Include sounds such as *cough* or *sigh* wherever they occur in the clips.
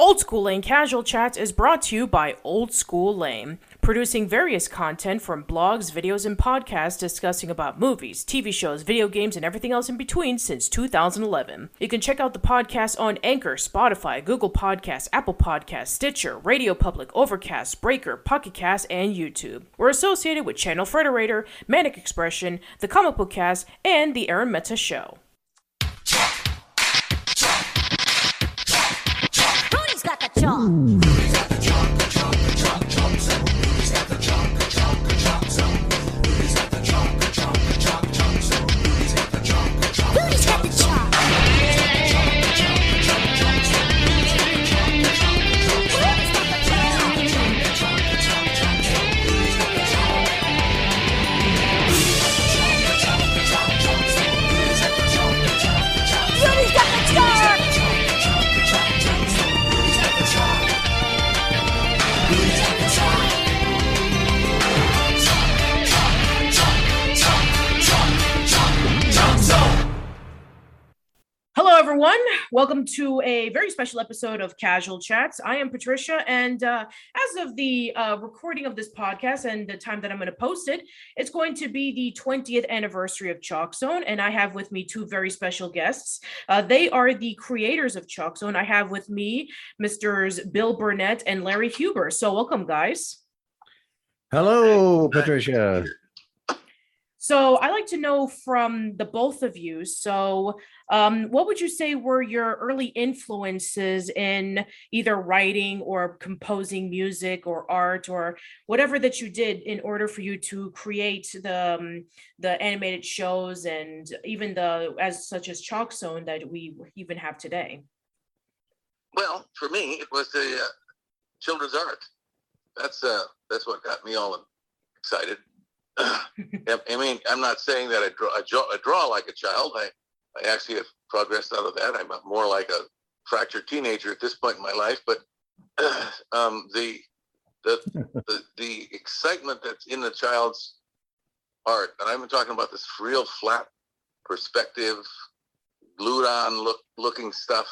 Old School Lane Casual Chats is brought to you by Old School Lane, producing various content from blogs, videos, and podcasts discussing about movies, TV shows, video games, and everything else in between since 2011. You can check out the podcast on Anchor, Spotify, Google Podcasts, Apple Podcasts, Stitcher, Radio Public, Overcast, Breaker, Pocket Cast, and YouTube. We're associated with Channel Frederator, Manic Expression, The Comic Book Cast, and The Aaron Meta Show. Welcome to a very special episode of Casual Chats. I am Patricia, and uh, as of the uh, recording of this podcast and the time that I'm going to post it, it's going to be the 20th anniversary of Chalk Zone, and I have with me two very special guests. Uh, they are the creators of Chalk Zone. I have with me Misters Bill Burnett and Larry Huber. So, welcome, guys. Hello, Patricia. So I like to know from the both of you. So, um, what would you say were your early influences in either writing or composing music or art or whatever that you did in order for you to create the um, the animated shows and even the as such as Chalk Zone that we even have today? Well, for me, it was the uh, children's art. That's uh, that's what got me all excited. *clears throat* I mean, I'm not saying that I draw, I draw, I draw like a child. I, I actually have progressed out of that. I'm more like a fractured teenager at this point in my life. But *clears throat* um, the, the *laughs* the the excitement that's in the child's art, and I've been talking about this real flat perspective, glued on look looking stuff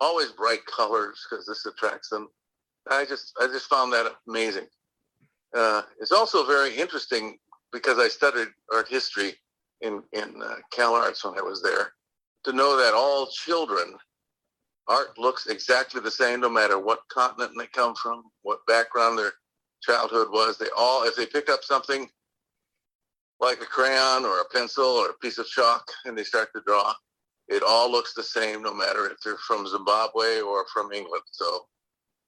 always bright colors because this attracts them. I just I just found that amazing. Uh, it's also very interesting because I studied art history in in uh, Cal Arts when I was there. To know that all children art looks exactly the same no matter what continent they come from, what background their childhood was. They all if they pick up something like a crayon or a pencil or a piece of chalk and they start to draw, it all looks the same no matter if they're from Zimbabwe or from England. So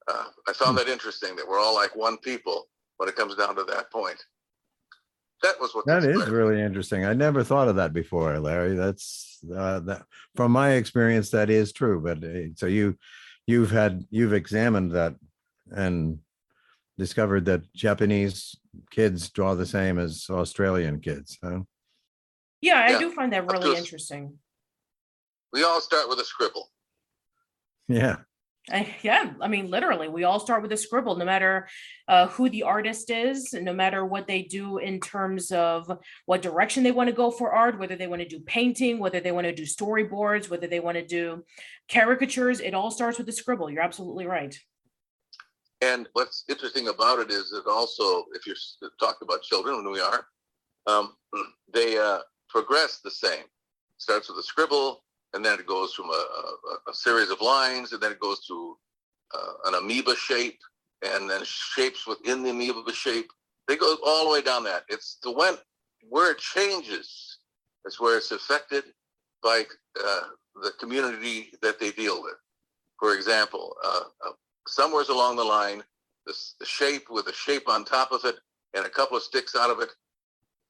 uh, I found that interesting that we're all like one people when it comes down to that point. That was what That is really interesting. I never thought of that before, Larry. That's uh, that from my experience, that is true. But uh, so you, you've had you've examined that and discovered that Japanese kids draw the same as Australian kids. Huh? Yeah, I Yeah, do find that really interesting. We all start with a scribble. Yeah. I, yeah, I mean, literally, we all start with a scribble, no matter uh, who the artist is, no matter what they do in terms of what direction they want to go for art, whether they want to do painting, whether they want to do storyboards, whether they want to do caricatures. It all starts with a scribble. You're absolutely right. And what's interesting about it is that also, if you're talking about children, when we are, um, *clears throat* they uh, progress the same. Starts with a scribble, and then it goes from a, a, a series of lines, and then it goes to uh, an amoeba shape, and then shapes within the amoeba shape. They go all the way down that. It's the when where it changes is where it's affected by uh, the community that they deal with. For example, uh, uh, somewheres along the line, the, the shape with a shape on top of it and a couple of sticks out of it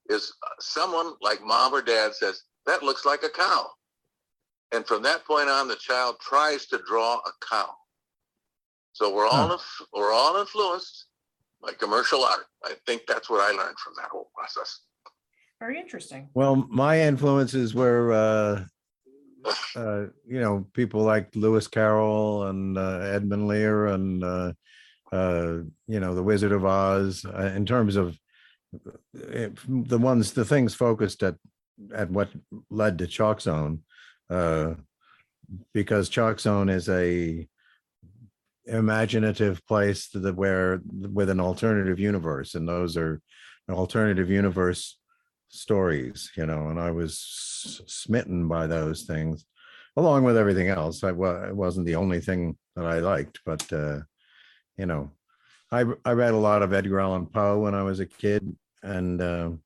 is uh, someone like mom or dad says, that looks like a cow. And from that point on, the child tries to draw a cow. So we're all, inf- we're all influenced by commercial art. I think that's what I learned from that whole process. Very interesting. Well, my influences were, uh, *laughs* uh, you know, people like Lewis Carroll and uh, Edward Lear and, uh, uh, you know, The Wizard of Oz. Uh, in terms of uh, the ones, the things focused at at what led to Chalk Zone, uh, because Chalk Zone is a imaginative place to the where with an alternative universe and those are alternative universe stories you know and i was smitten by those things along with everything else. I wa- it wasn't the only thing that i liked but uh you know i i read a lot of edgar allan poe when i was a kid and um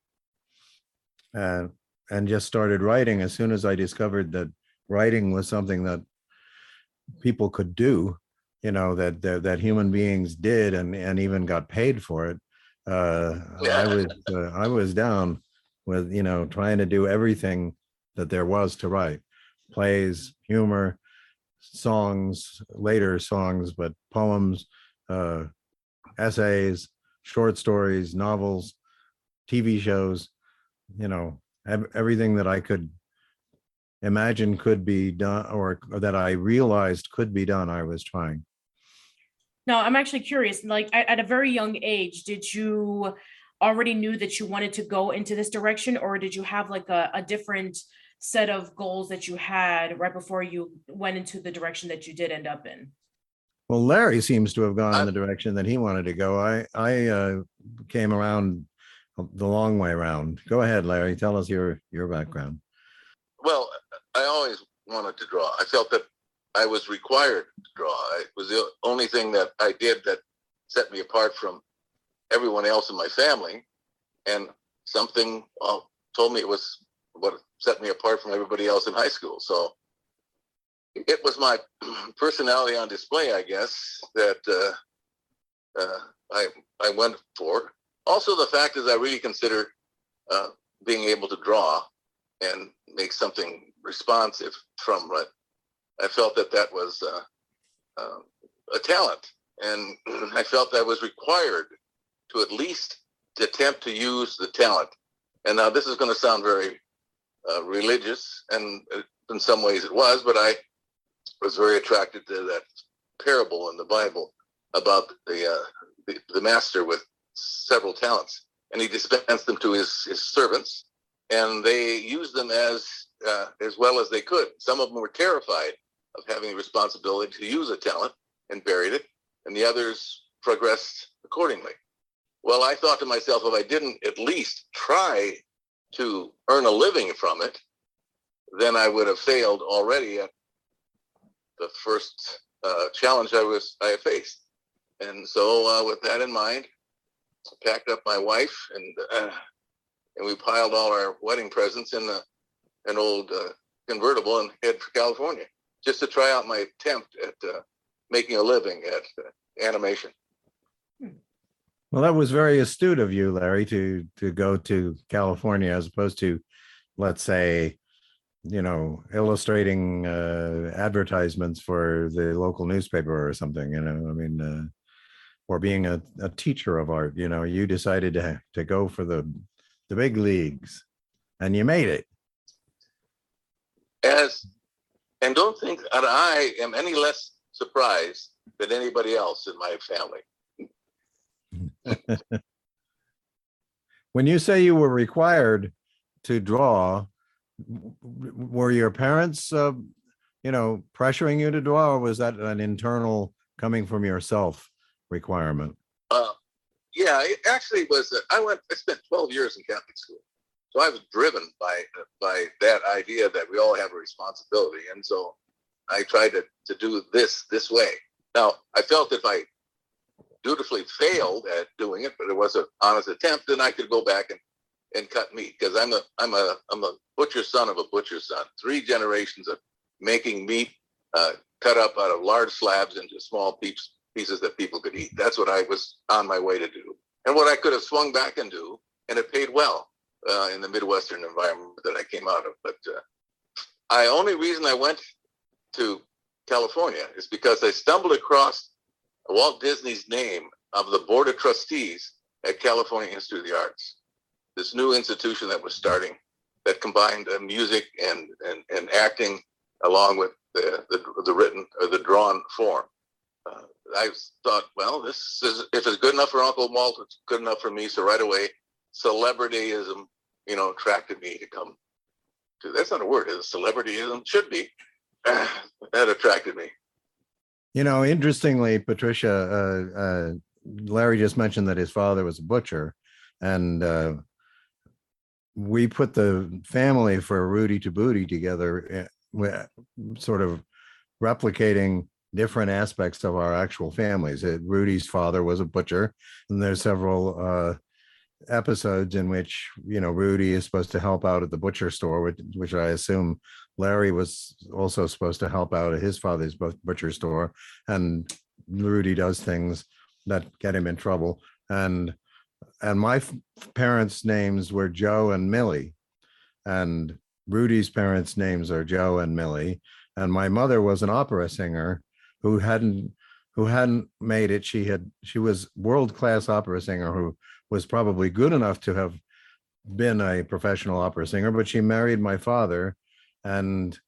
uh, and just started writing as soon as i discovered that writing was something that people could do you know that that, that human beings did and and even got paid for it uh i was *laughs* uh, i was down with you know trying to do everything that there was to write plays humor songs later songs but poems uh essays short stories novels tv shows you know ev- everything that i could imagine could be done or, or that i realized could be done i was trying No, I'm actually curious. Like at, at a very young age, did you already knew that you wanted to go into this direction, or did you have like a, a different set of goals that you had right before you went into the direction that you did end up in? Well, Larry seems to have gone in the direction that he wanted to go. I, I uh, came around the long way around. Go ahead, Larry. Tell us your, your background. Well, I always wanted to draw. I felt that I was required to draw. It was the only thing that I did that set me apart from everyone else in my family. And something well, told me it was what set me apart from everybody else in high school. So it was my *clears throat* personality on display, I guess, that uh, uh, I I went for. Also, the fact is, I really consider uh, being able to draw and make something responsive from it. I felt that that was uh, uh, a talent, and *clears throat* I felt that I was required to at least attempt to use the talent. And now this is going to sound very uh, religious, and uh, in some ways it was, but I was very attracted to that parable in the Bible about the uh, the, the master with several talents, and he dispensed them to his his servants, and they used them as uh, as well as they could. Some of them were terrified of having the responsibility to use a talent and buried it, and the others progressed accordingly. Well, I thought to myself, if I didn't at least try to earn a living from it, then I would have failed already at the first uh, challenge I was I faced. And so, uh, with that in mind, packed up my wife and uh, and we piled all our wedding presents in a, an old uh, convertible and head for California just to try out my attempt at uh, making a living at uh, animation. Well, that was very astute of you, Larry, to, to go to California as opposed to, let's say, you know, illustrating uh, advertisements for the local newspaper or something, you know, I mean, uh, or being a, a teacher of art, you know, you decided to, to go for the, the big leagues and you made it. As and don't think that I am any less surprised than anybody else in my family. *laughs* When you say you were required to draw, were your parents, uh, you know, pressuring you to draw, or was that an internal coming from yourself requirement? Uh, yeah, it actually was. Uh, I went. I spent 12 years in Catholic school, so I was driven by by that idea that we all have a responsibility, and so I tried to to do this this way. Now, I felt if I dutifully failed at doing it, but it was an honest attempt, then I could go back and and cut meat because I'm a I'm a I'm a butcher son of a butcher son. Three generations of making meat uh, cut up out of large slabs into small pieces pieces that people could eat. That's what I was on my way to do, and what I could have swung back and do, and it paid well uh, in the Midwestern environment that I came out of. But uh, I only reason I went to California is because I stumbled across Walt Disney's name of the board of trustees at California Institute of the Arts, this new institution that was starting that combined uh, music and, and, and acting along with the, the, the written or the drawn form. Uh, I thought, well, this is if it's good enough for Uncle Walt, it's good enough for me. So right away, celebrityism, you know, attracted me to come. To, that's not a word. Is it? celebrityism should be. *clears throat* that attracted me. You know, interestingly, Patricia, uh, uh, Larry just mentioned that his father was a butcher, and uh, we put the family for Rudy Tabootie together, eh, sort of replicating different aspects of our actual families. Uh, Rudy's father was a butcher, and there's several uh, episodes in which you know Rudy is supposed to help out at the butcher store, which, which I assume Larry was also supposed to help out at his father's butcher store, and Rudy does things that get him in trouble. And and my f- parents' names were Joe and Millie, and Rudy's parents' names are Joe and Millie. And my mother was an opera singer who hadn't who hadn't made it. She had she was world class opera singer who was probably good enough to have been a professional opera singer, but she married my father and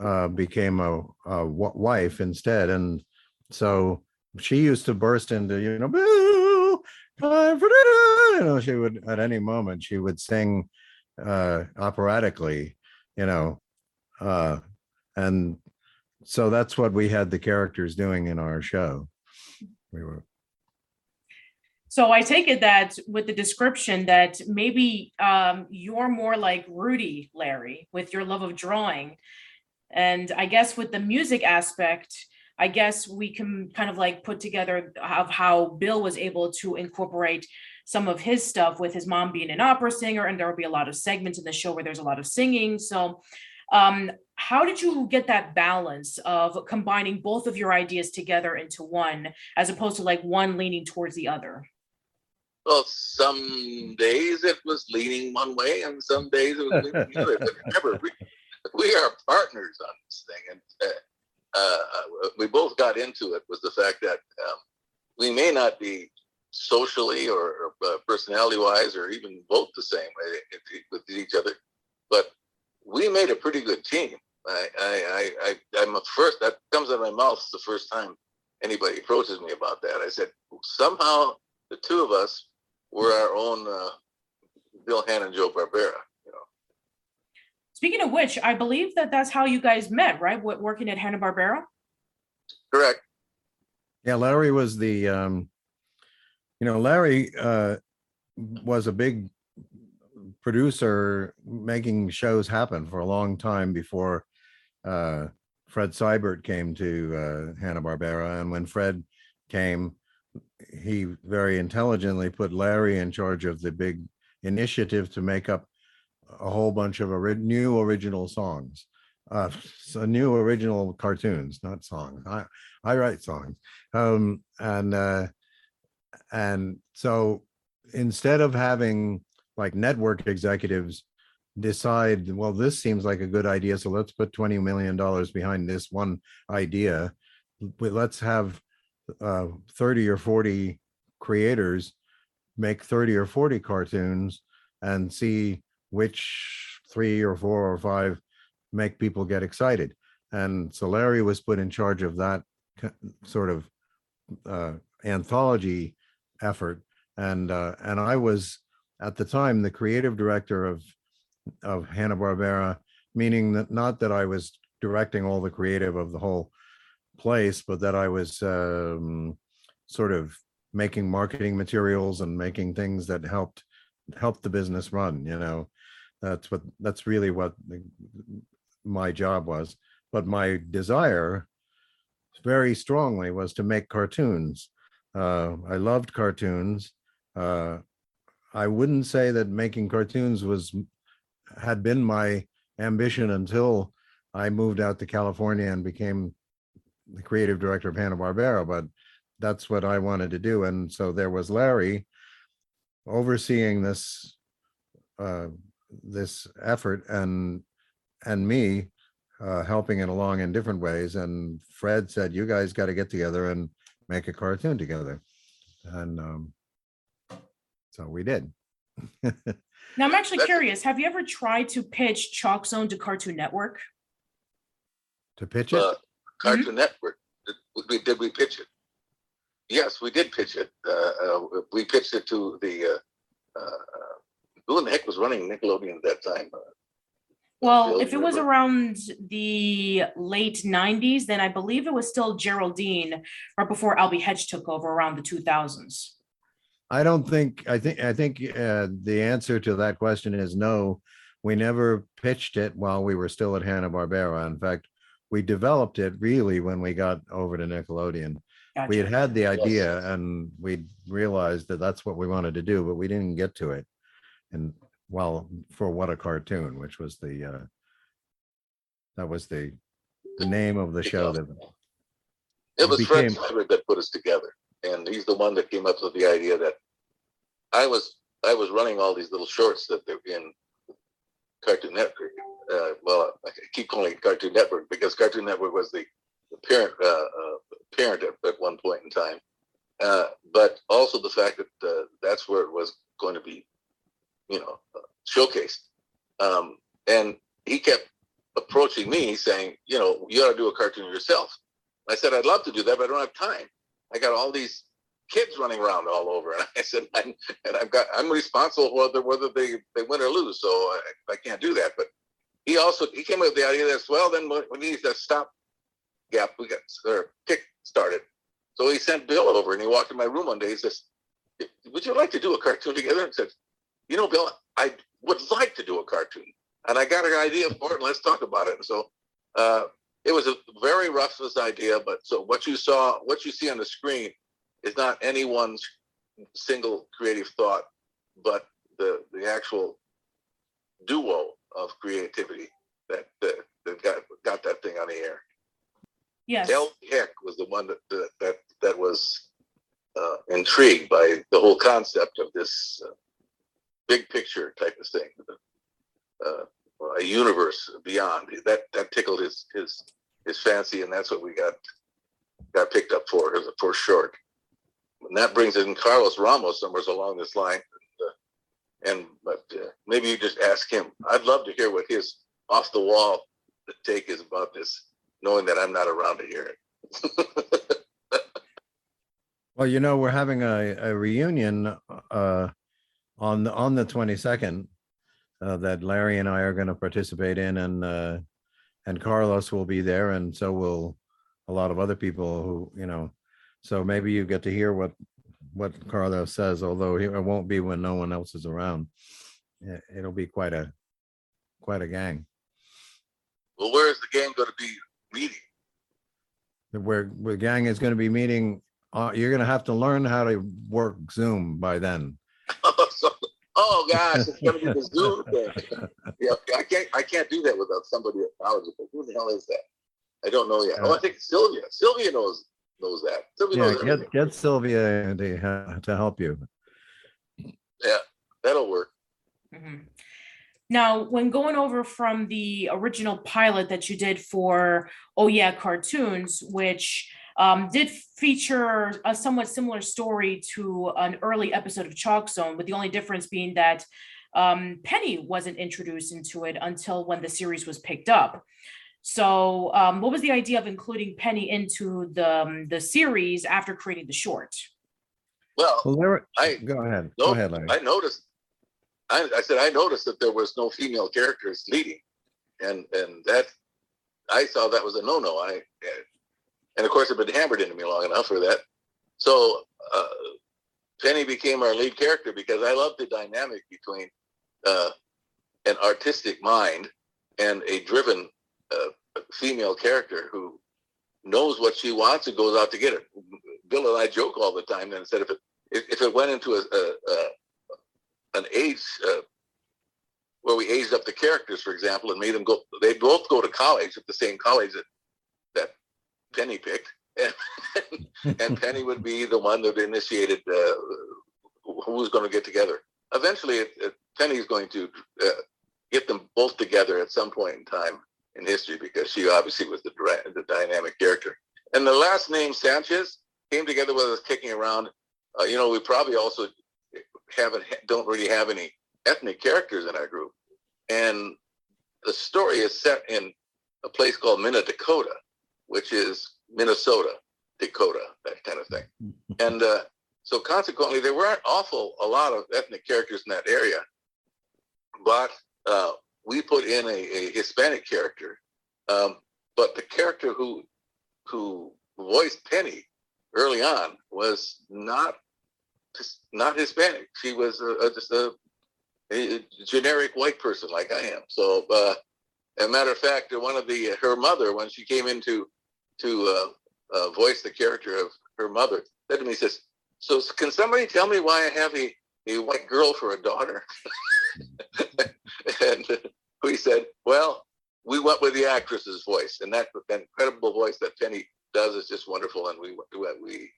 uh, became a, wife instead. And so she used to burst into, you know, you know, she would at any moment she would sing uh, operatically, you know, uh, and so that's what we had the characters doing in our show. We were So I take it that with the description that maybe um, you're more like Rudy, Larry, with your love of drawing. And I guess with the music aspect, I guess we can kind of like put together of how Bill was able to incorporate some of his stuff with his mom being an opera singer, and there will be a lot of segments in the show where there's a lot of singing. So, um, how did you get that balance of combining both of your ideas together into one, as opposed to like one leaning towards the other? Well, some days it was leaning one way, and some days it was leaning the other. But remember, we, we are partners on this thing, and uh, uh, we both got into it. Was the fact that um, we may not be socially or, uh, personality-wise, or even both the same way with each other, but we made a pretty good team. I, I, I, I I'm a first. That comes out of my mouth the first time anybody approaches me about that. I said somehow the two of us were our own uh, Bill Hanna and Joe Barbera. You know, Speaking of which, I believe that that's how you guys met, right? Wo- Working at Hanna Barbera. correct. Yeah, Larry was the, um, you know, Larry, uh, was a big producer making shows happen for a long time before, uh, Fred Seibert came to, uh, Hanna-Barbera. And when Fred came, he very intelligently put Larry in charge of the big initiative to make up a whole bunch of ori- new original songs. Uh, so new original cartoons, not songs. I, I write songs. Um, and, uh, and so instead of having like network executives decide, well, this seems like a good idea, so let's put $20 million behind this one idea. Let's have uh, 30 or 40 creators make 30 or 40 cartoons and see which three or four or five make people get excited. And so Larry was put in charge of that sort of uh, anthology effort. And uh, and I was at the time the creative director of of Hanna Barbera, meaning that not that I was directing all the creative of the whole place, but that I was um, sort of making marketing materials and making things that helped helped the business run. You know, that's what that's really what my job was. But my desire very strongly was to make cartoons. Uh, I loved cartoons. Uh, I wouldn't say that making cartoons was had been my ambition until I moved out to California and became the creative director of Hanna Barbera. But that's what I wanted to do, and so there was Larry overseeing this uh, this effort, and and me uh, helping it along in different ways. And Fred said, "You guys got to get together and make a cartoon together," and um, so we did. *laughs* Now, I'm actually That's- curious. Have you ever tried to pitch Chalk Zone to Cartoon Network? to pitch it. Uh, Cartoon Network. Did we, did we pitch it? Yes, we did pitch it. Uh, uh, we pitched it to the. Uh, uh, who in the heck was running Nickelodeon at that time? Uh, Well, Field if it was River. around the late nineties, then I believe it was still Geraldine right before Albie Hecht took over around the two thousands. I don't think, I think, I think uh, the answer to that question is no. We never pitched it while we were still at Hanna-Barbera. In fact, we developed it really when we got over to Nickelodeon. We had had the Yes. idea and we realized that that's what we wanted to do, but we didn't get to it. And well, for what a cartoon, which was the uh that was the the name of the show that It was Fred became- Sliver that put us together, and he's the one that came up with the idea that I was I was running all these little shorts that they're in Cartoon Network. Uh, well, I keep calling it Cartoon Network because Cartoon Network was the, the parent uh, uh, parent at, at one point in time. Uh, but also the fact that uh, that's where it was going to be, you know, uh, showcased. Um, and he kept approaching me saying, you know, you ought to do a cartoon yourself. I said, I'd love to do that, but I don't have time. I got all these kids running around all over. And I said, I'm, and I've got, I'm responsible whether, whether they, they win or lose. So I, I can't do that. But he also, he came up with the idea that, well, then we we need to stop gap. We got, or kick started. So he sent Bill over and he walked in my room one day. He says, would you like to do a cartoon together? And said, you know, Bill, I would like to do a cartoon. And I got an idea for it. And let's talk about it. And so, uh, it was a very ruthless idea, but so what you saw, what you see on the screen is not anyone's single creative thought, but the the actual duo of creativity that that, that got got that thing on the air. Yes. Del Heck was the one that that that, that was uh, intrigued by the whole concept of this uh, big picture type of thing, uh, a universe beyond. That that tickled his his his fancy, and that's what we got got picked up for for short. And that brings in Carlos Ramos somewhere along this line. And, uh, and but uh, maybe you just ask him. I'd love to hear what his off the wall take is about this, knowing that I'm not around to hear it. *laughs* Well, you know, we're having a, a reunion uh on the on the twenty-second uh, that Larry and I are going to participate in and uh and Carlos will be there and so will a lot of other people who, you know, so maybe you get to hear what what Carlos says, although it won't be when no one else is around. It'll be quite a quite a gang. well, where is the gang going to be meeting? Where where gang is going to be meeting, uh, you're going to have to learn how to work Zoom by then. *laughs* So- oh gosh, it's going to be the *laughs* Zoom thing. Yeah, I can't. I can't do that without somebody knowledgeable. Who the hell is that? I don't know yet. Oh, I think Sylvia. Sylvia knows knows that. Sylvia Yeah, knows everything. get get Sylvia to ha- to help you. Yeah, that'll work. Mhm. Now, when going over from the original pilot that you did for Oh Yeah Cartoons, which um, did feature a somewhat similar story to an early episode of Chalk Zone, with the only difference being that um, Penny wasn't introduced into it until when the series was picked up. So, um, what was the idea of including Penny into the um, the series after creating the short? Well, Well, there, were- I- go ahead, no, go ahead, Larry. I noticed. I, I said I noticed that there was no female characters leading, and and that I saw that was a no no. I and of course it had been hammered into me long enough for that. So uh, Penny became our lead character because I love the dynamic between uh, an artistic mind and a driven uh, female character who knows what she wants and goes out to get it. Bill and I joke all the time and said if it if, it went into a, a, a an age uh, where we aged up the characters, for example, and made them go, they both go to college at the same college that that Penny picked, and, and Penny would be the one that initiated uh, who was going to get together. Eventually, it, Penny's going to uh, get them both together at some point in time in history because she obviously was the the dynamic character. And the last name Sanchez came together with us kicking around. Uh, you know, we probably also haven't don't really have any ethnic characters in our group, and the story is set in a place called Minna Dakota, which is Minnesota, Dakota, that kind of thing. *laughs* And uh, so consequently, there weren't awful a lot of ethnic characters in that area. But uh, we put in a, a Hispanic character, um, but the character who who voiced Penny early on was not not Hispanic. She was a, a, just a, a generic white person like I am. So, uh, as a matter of fact, one of the her mother when she came into to uh, uh, voice the character of her mother said to me, "says So can somebody tell me why I have a a white girl for a daughter?" *laughs* and we said, "Well." We went with the actress's voice, and that, incredible voice that Penny does is just wonderful. And we we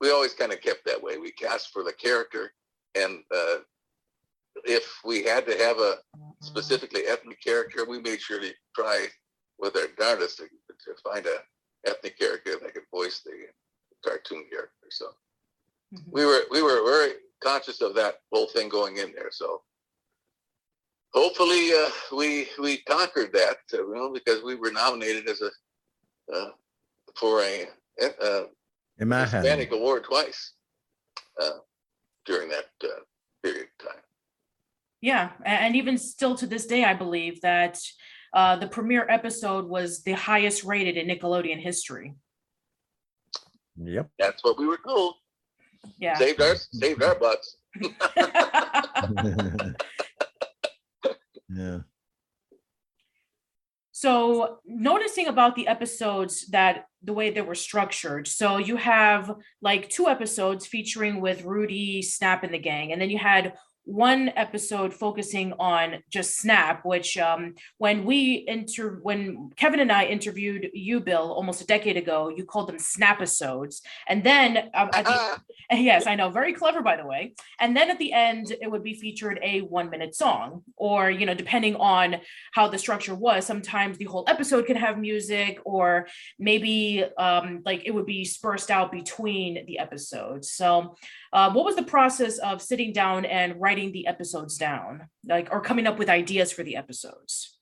we always kind of kept that way. We cast for the character, and uh, if we had to have a specifically ethnic character, we made sure to try with our darndest to, to find a ethnic character that could voice the cartoon character. So Mhm. we were we were very conscious of that whole thing going in there. So hopefully uh, we we conquered that, uh, you know, because we were nominated as a uh, for a uh, In Manhattan. Hispanic Award twice uh, during that uh, period of time. Yeah, and even still to this day, I believe that uh, the premiere episode was the highest rated in Nickelodeon history. Yep. That's what we were told. Yeah. Saved our saved our butts. *laughs* *laughs* yeah. So, noticing about the episodes that the way they were structured. So, you have like two episodes featuring with Rudy, Snap, and the gang, and then you had one episode focusing on just Snap, which um, when we inter when Kevin and I interviewed you, Bill, almost a decade ago, you called them Snap episodes, and then um, at the *laughs* Yes, I know. Very clever, by the way. And then at the end, it would be featured a one minute song, or, you know, depending on how the structure was, sometimes the whole episode can have music, or maybe um, like it would be dispersed out between the episodes. So, uh, what was the process of sitting down and writing the episodes down, like, or coming up with ideas for the episodes?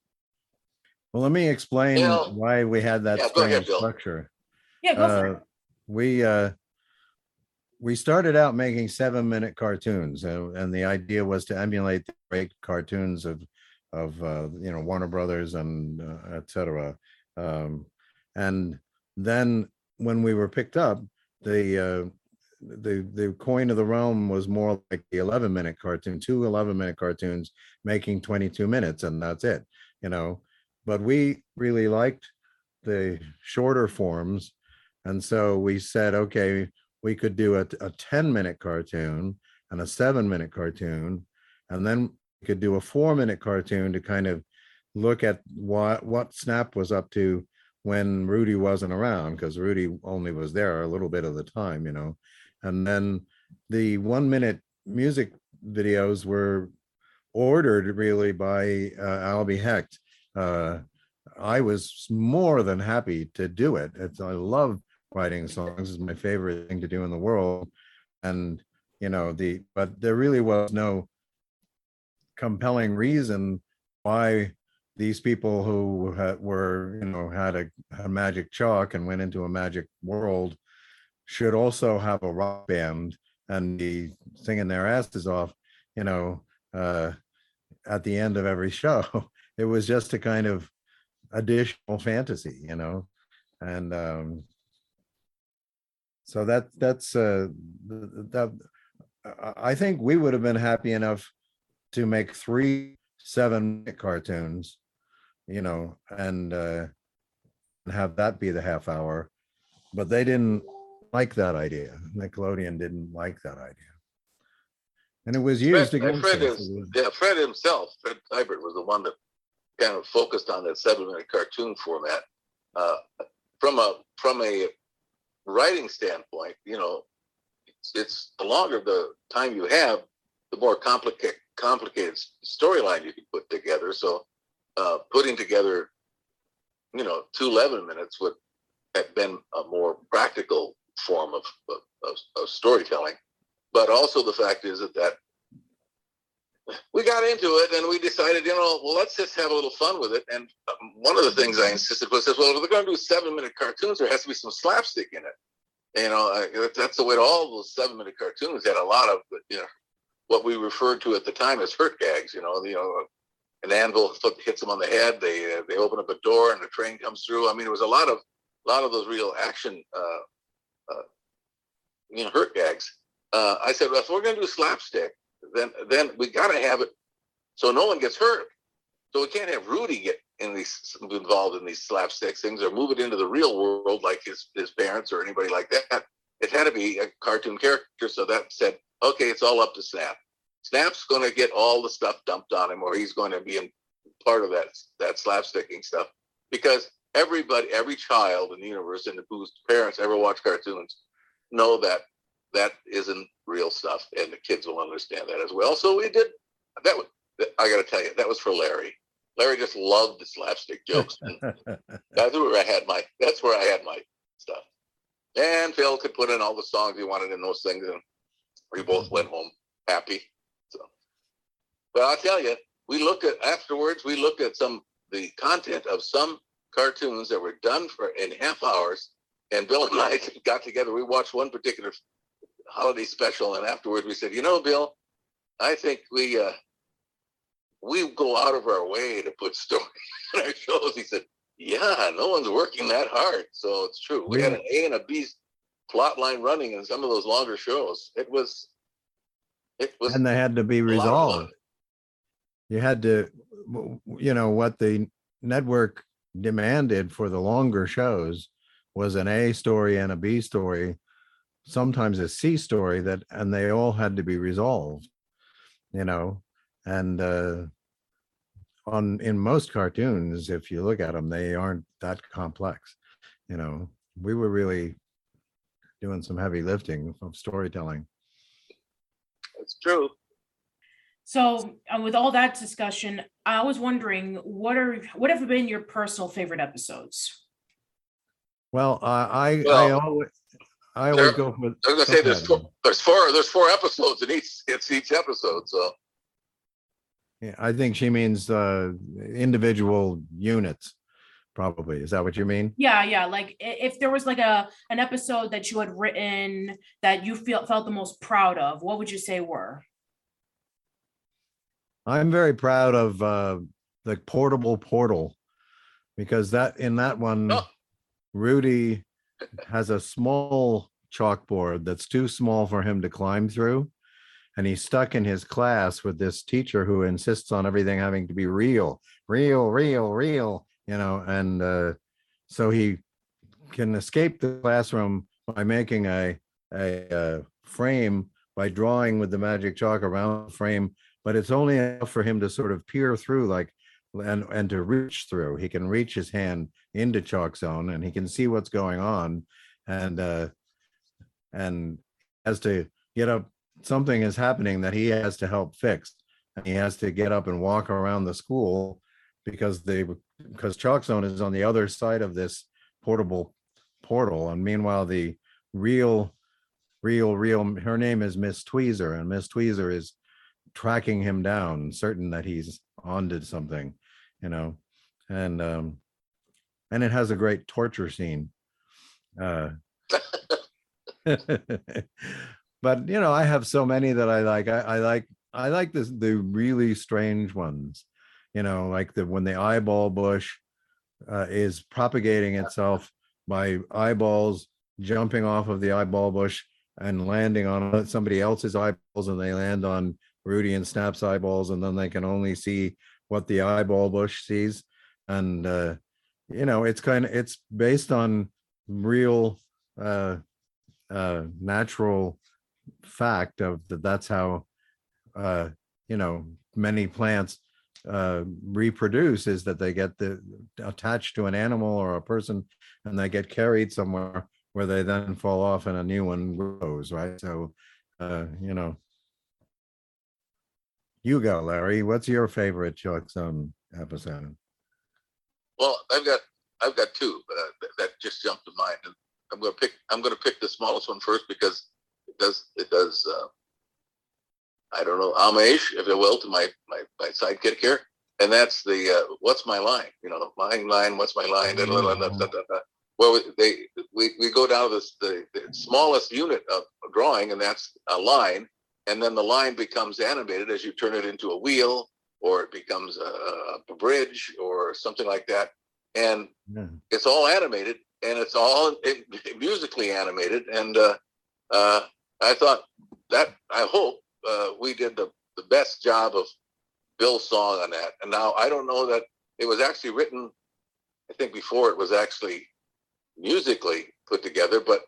Well, let me explain Well, why we had that yeah, go ahead, strange Bill. structure. Yeah, go for Uh, it. we uh we started out making seven minute cartoons uh, and the idea was to emulate the great cartoons of of uh, you know warner brothers and uh, et cetera um and then when we were picked up the uh the the coin of the realm was more like the 11 minute cartoon two 11 minute cartoons making 22 minutes and that's it you know but we really liked the shorter forms and so we said, okay, we could do a, a 10 minute cartoon and a seven minute cartoon. And then we could do a four minute cartoon to kind of look at what, what Snap was up to when Rudy wasn't around, because Rudy only was there a little bit of the time, you know. And then the one minute music videos were ordered really by uh, Albie Hecht. Uh, I was more than happy to do it. It's, I love writing songs is my favorite thing to do in the world and you know the but there really was no compelling reason why these people who had, were you know had a, a magic chalk and went into a magic world should also have a rock band and be singing their asses off you know uh at the end of every *laughs* show it was just a kind of additional fantasy you know and um so that that's uh th- th- that I- think we would have been happy enough to make three seven cartoons, you know, and uh and have that be the half hour. But they didn't like that idea. Nickelodeon didn't like that idea. And it was used Fred, against Fred us. is, yeah, Fred himself, Fred Seibert was the one that kind of focused on that seven minute cartoon format. Uh, from a from a writing standpoint, you know, it's, it's the longer the time you have, the more complicated complicated storyline you can put together. So, uh, putting together, you know, two 11 minutes would have been a more practical form of, of, of, storytelling. But also the fact is that that we got into it and we decided, you know, well, let's just have a little fun with it. And um, one of the things I insisted was, well, if we're going to do seven minute cartoons, there has to be some slapstick in it. You know, that's- the way all those seven minute cartoons had a lot of, you know, what we referred to at the time as hurt gags. You know, you know, an anvil hits them on the head. They uh, they open up a door and a train comes through. I mean, it was a lot of a lot of those real action, uh, uh, you know, hurt gags. Uh, I said, well, if we're going to do slapstick, then then we got to have it so no one gets hurt. So we can't have Rudy get in these involved in these slapstick things or move it into the real world like his his parents or anybody like that. It had to be a cartoon character. So that said, okay, it's all up to Snap. Snap's going to get all the stuff dumped on him, or he's going to be in part of that that slapsticking stuff because everybody, every child in the universe and whose parents ever watch cartoons know that that isn't real stuff, and the kids will understand that as well. So we did that. Was, I got to tell you, that was for Larry. Larry just loved the slapstick jokes. *laughs* that's where I had my. That's where I had my stuff. And Bill could put in all the songs he wanted in those things, and we both went home happy. So, but I'll tell you, we looked at afterwards. We looked at some the content of some cartoons that were done for in half hours, and Bill and I *laughs* got together. We watched one particular holiday special, and afterwards we said, you know, Bill, I think we uh, we go out of our way to put stories *laughs* in our shows. He said, yeah, no one's working that hard. So it's true. We had an A and a B plot line running in some of those longer shows. It was, it was And they had to be a lot of fun. resolved. You had to, you know, what the network demanded for the longer shows was an A story and a B story, sometimes a C story that, and they all had to be resolved, you know, and uh on, in most cartoons, if you look at them, they aren't that complex, you know, we were really doing some heavy lifting of storytelling. It's true. So, uh, with all that discussion, I was wondering what are what have been your personal favorite episodes? Well, I, I, I Well, always, I always there- go for. I was gonna say there's four, there's four there's four episodes in each it's each episode. So Yeah, I think she means, uh, individual units, probably. Is that what you mean? Yeah, yeah. Like i- if there was like a an episode that you had written that you feel felt the most proud of, what would you say were? I'm very proud of, uh, the portable portal. Because that, in that one, Oh. Rudy has a small chalkboard that's too small for him to climb through. And he's stuck in his class with this teacher who insists on everything having to be real, real, real, real, you know, and uh, so he can escape the classroom by making a a uh, frame by drawing with the magic chalk around the frame, but it's only enough for him to sort of peer through like and and to reach through. He can reach his hand into chalk zone and he can see what's going on and uh and has to get up something is happening that he has to help fix and he has to get up and walk around the school because they because chalk zone is on the other side of this portable portal and meanwhile the real real real her name is miss tweezer and miss tweezer is tracking him down certain that he's onto something you know? And um and it has a great torture scene uh *laughs* but you know i have so many that i like i, I like i like this the really strange ones you know like the when the eyeball bush uh, is propagating itself by eyeballs jumping off of the eyeball bush and landing on somebody else's eyeballs and they land on rudy and snap's eyeballs and then they can only see what the eyeball bush sees. And uh you know it's kind of it's based on real uh uh natural fact of that that's how uh you know many plants uh reproduce is that they get the attached to an animal or a person and they get carried somewhere where they then fall off and a new one grows right? So uh you know you go larry what's your favorite chalk zone episode well, I've got I've got two uh, that, just jumped to mind, and I'm gonna pick I'm gonna pick the smallest one first because it does it does uh, I don't know homage, if you will, to my my my sidekick here, and that's the uh, what's my line? You know, my line. What's my line? Da, da, da. Well, we- they we, we go down to this the, the smallest unit of drawing, and that's a line, and then the line becomes animated as you turn it into a wheel or it becomes a, a bridge or something like that. And Yeah. it's all animated and it's all it, *laughs* musically animated. And uh, uh, I thought that I hope uh, we did the, the best job of Bill's song on that. And now I don't know that it was actually written. I think before it was actually musically put together, but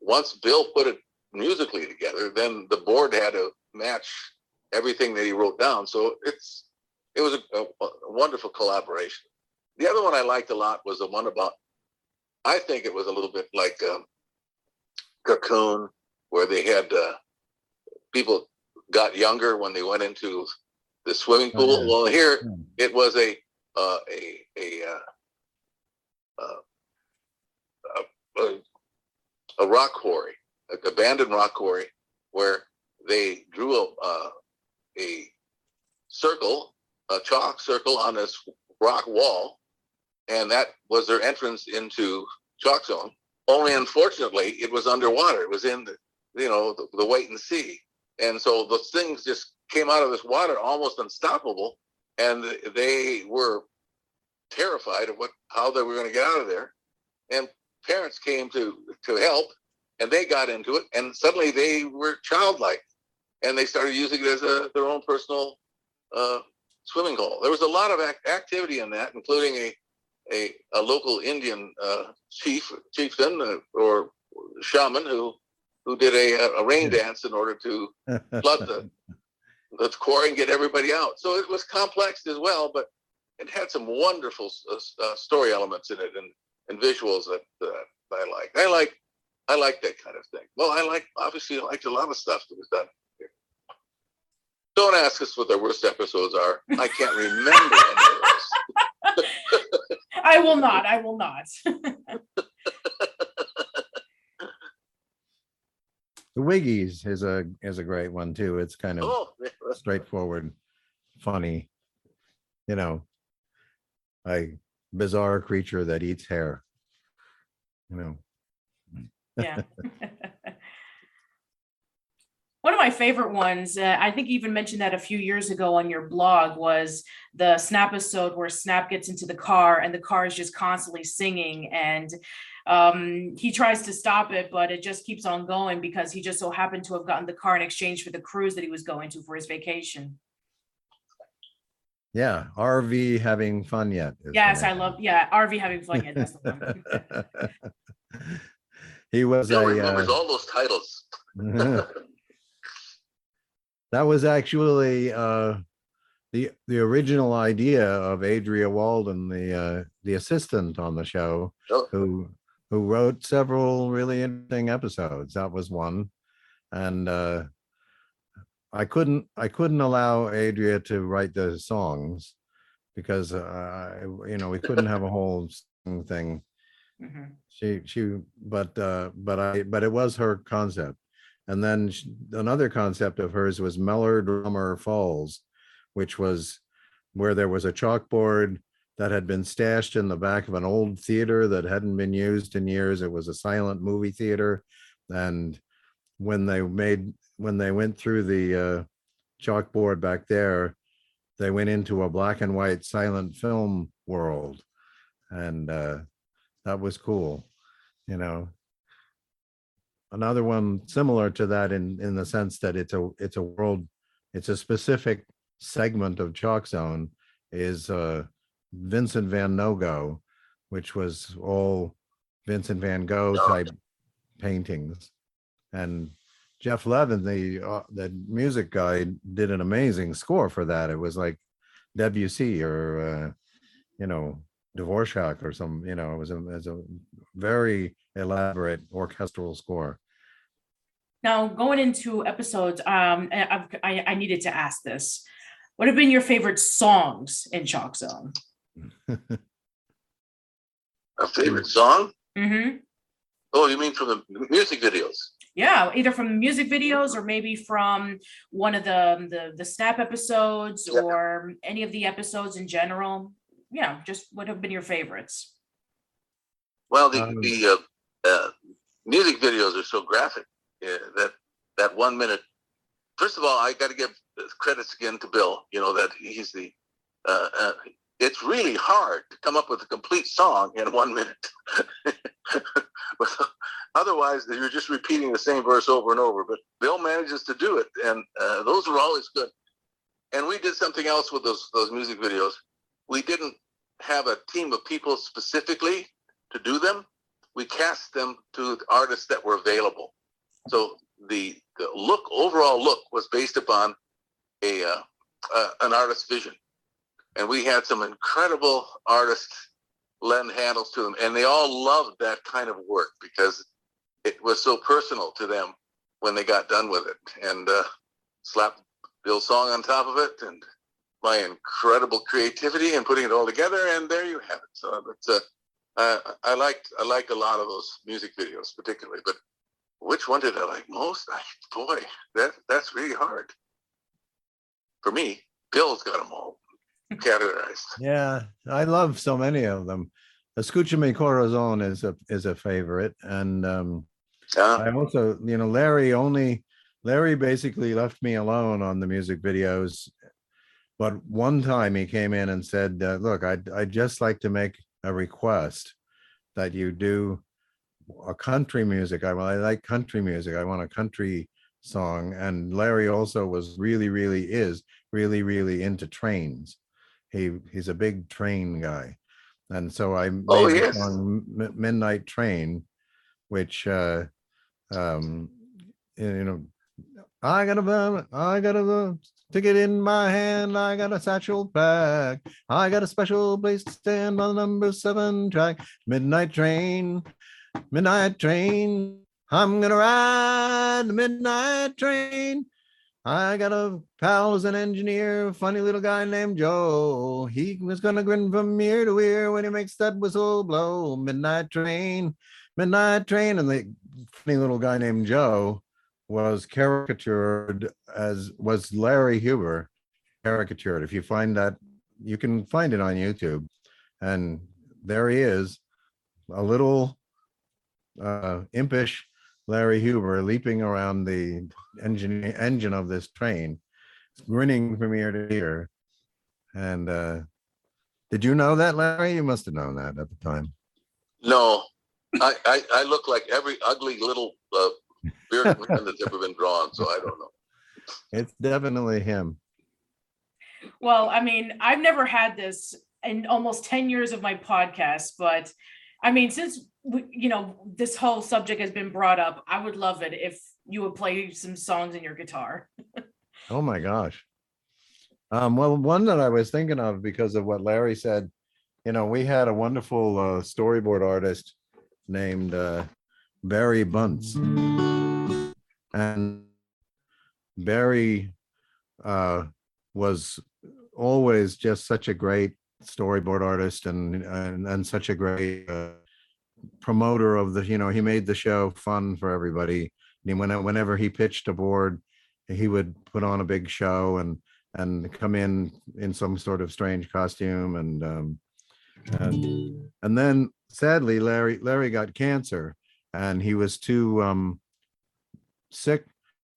once Bill put it musically together, then the board had to match everything that he wrote down. So it's it was a, a, a wonderful collaboration. The other one I liked a lot was the one about. I think it was a little bit like um, Cocoon, where they had uh, people got younger when they went into the swimming Oh, pool. yeah. Well, here Yeah. it was a uh, a a, uh, uh, a a rock quarry, abandoned rock quarry, where they drew a a circle, a chalk circle on this rock wall, and that was their entrance into Chalk Zone. Only unfortunately, it was underwater. It was in the you know the, the wait and see, and so the things just came out of this water almost unstoppable, and they were terrified of what how they were going to get out of there, and parents came to to help, and they got into it, and suddenly they were childlike, and they started using it as a, their own personal uh, swimming hole. There was a lot of ac- activity in that, including a a, a local Indian uh, chief chieftain uh, or shaman who who did a, a rain dance in order to *laughs* flood the the quarry and get everybody out. So it was complex as well, but it had some wonderful uh, uh, story elements in it and, and visuals that uh, I like. I like I like that kind of thing. Well, I like obviously I liked a lot of stuff that was done. Here. Don't ask us what the worst episodes are. I can't remember any of those. *laughs* I will not. I will not. *laughs* The Wiggies is a is a great one too. It's kind of Oh, straightforward, funny, you know, a bizarre creature that eats hair. You know, yeah. *laughs* One of my favorite ones, uh, I think you even mentioned that a few years ago on your blog, was the Snap episode where Snap gets into the car and the car is just constantly singing. And um, he tries to stop it, but it just keeps on going because he just so happened to have gotten the car in exchange for the cruise that he was going to for his vacation. yeah, RV having fun yet. Yes, I love, yeah, RV having fun. yet. that's the one. *laughs* *laughs* he was Bill a remembers uh, all those titles. *laughs* that was actually uh the the original idea of Adria Walden, the uh the assistant on the show, Oh. who who wrote several really interesting episodes. That was one. And uh I couldn't I couldn't allow Adria to write the songs because uh you know we couldn't have a whole thing Mhm. she she but uh but i but it was her concept. And then another concept of hers was melodramer falls which was where there was a chalkboard that had been stashed in the back of an old theater that hadn't been used in years. It was a silent movie theater. And when they made when they went through the uh chalkboard back there they went into a black and white silent film world. And uh that was cool you know? Another one similar to that in in the sense that it's a it's a world it's a specific segment of chalk zone is uh vincent van nogo which was all vincent van gogh type paintings. And jeff levin the uh, the music guy did an amazing score for that. It was like debussy or uh you know Dvorak or some, you know, it was a, it was a very elaborate orchestral score. Now, going into episodes, um, I, I've- I, I needed to ask this. What have been your favorite songs in Chalk Zone? A favorite song? hmm Oh, you mean from the music videos? Yeah, either from the music videos or maybe from one of the the, the Snap episodes Yeah. or any of the episodes in general. Yeah, just what have been your favorites? Well, the Um, the uh, uh, music videos are so graphic uh, that that one minute. First of all, I got to give credits again to Bill. You know that he's the. Uh, uh, it's really hard to come up with a complete song in one minute. *laughs* Otherwise, you're just repeating the same verse over and over. But Bill manages to do it, and uh, those were always good. And we did something else with those those music videos. We didn't have a team of people specifically to do them. We cast them to artists that were available. So the, the look, overall look, was based upon a uh, uh, an artist's vision, and we had some incredible artists lend handles to them, and they all loved that kind of work because it was so personal to them when they got done with it, and uh, slap Bill's song on top of it, and my incredible creativity and putting it all together, and there you have it. So it's uh, I, I liked I liked a lot of those music videos particularly, but which one did I like most? *laughs* I, boy, that that's really hard for me. Bill's got them all *laughs* categorized. Yeah, I love so many of them. "Escucha Escúchame Corazón is a is a favorite, and um, Uh, I also, you know, Larry only Larry basically left me alone on the music videos. But one time he came in and said, uh, "Look, I'd I'd just like to make a request that you do a country music. I well, I like country music. I want a country song." And Larry also was really, really is really, really into trains. He he's a big train guy, and so I made Oh, the yes. song Mi- Midnight Train, which uh, um, you know, I got a I got a ticket in my hand. I got a satchel pack. I got a special place to stand on the number seven track. Midnight train, midnight train. I'm gonna ride the midnight train. I got a pal who's an engineer, funny little guy named Joe. He was gonna grin from ear to ear when he makes that whistle blow. Midnight train, midnight train, and the funny little guy named Joe was caricatured as was Larry Huber caricatured. If you find that, you can find it on YouTube, and there he is, a little uh, impish Larry Huber leaping around the engine engine of this train, grinning from ear to ear. And uh, did you know that, Larry? You must have known that at the time. no, I, I I look like every ugly little uh, bearded man that's ever been drawn, so I don't know. It's definitely him. Well, I mean, I've never had this in almost 10 years of my podcast, but I mean, since we, you know, this whole subject has been brought up, I would love it if you would play some songs in your guitar. *laughs* Oh my gosh. Um, well, one that I was thinking of because of what Larry said, you know, we had a wonderful uh, storyboard artist named uh, Barry Bunce. And Barry uh, was always just such a great storyboard artist and and, and such a great uh, promoter of the, you know, he made the show fun for everybody. And when, whenever he pitched a board, he would put on a big show and and come in in some sort of strange costume and um and and then sadly larry larry got cancer and he was too um sick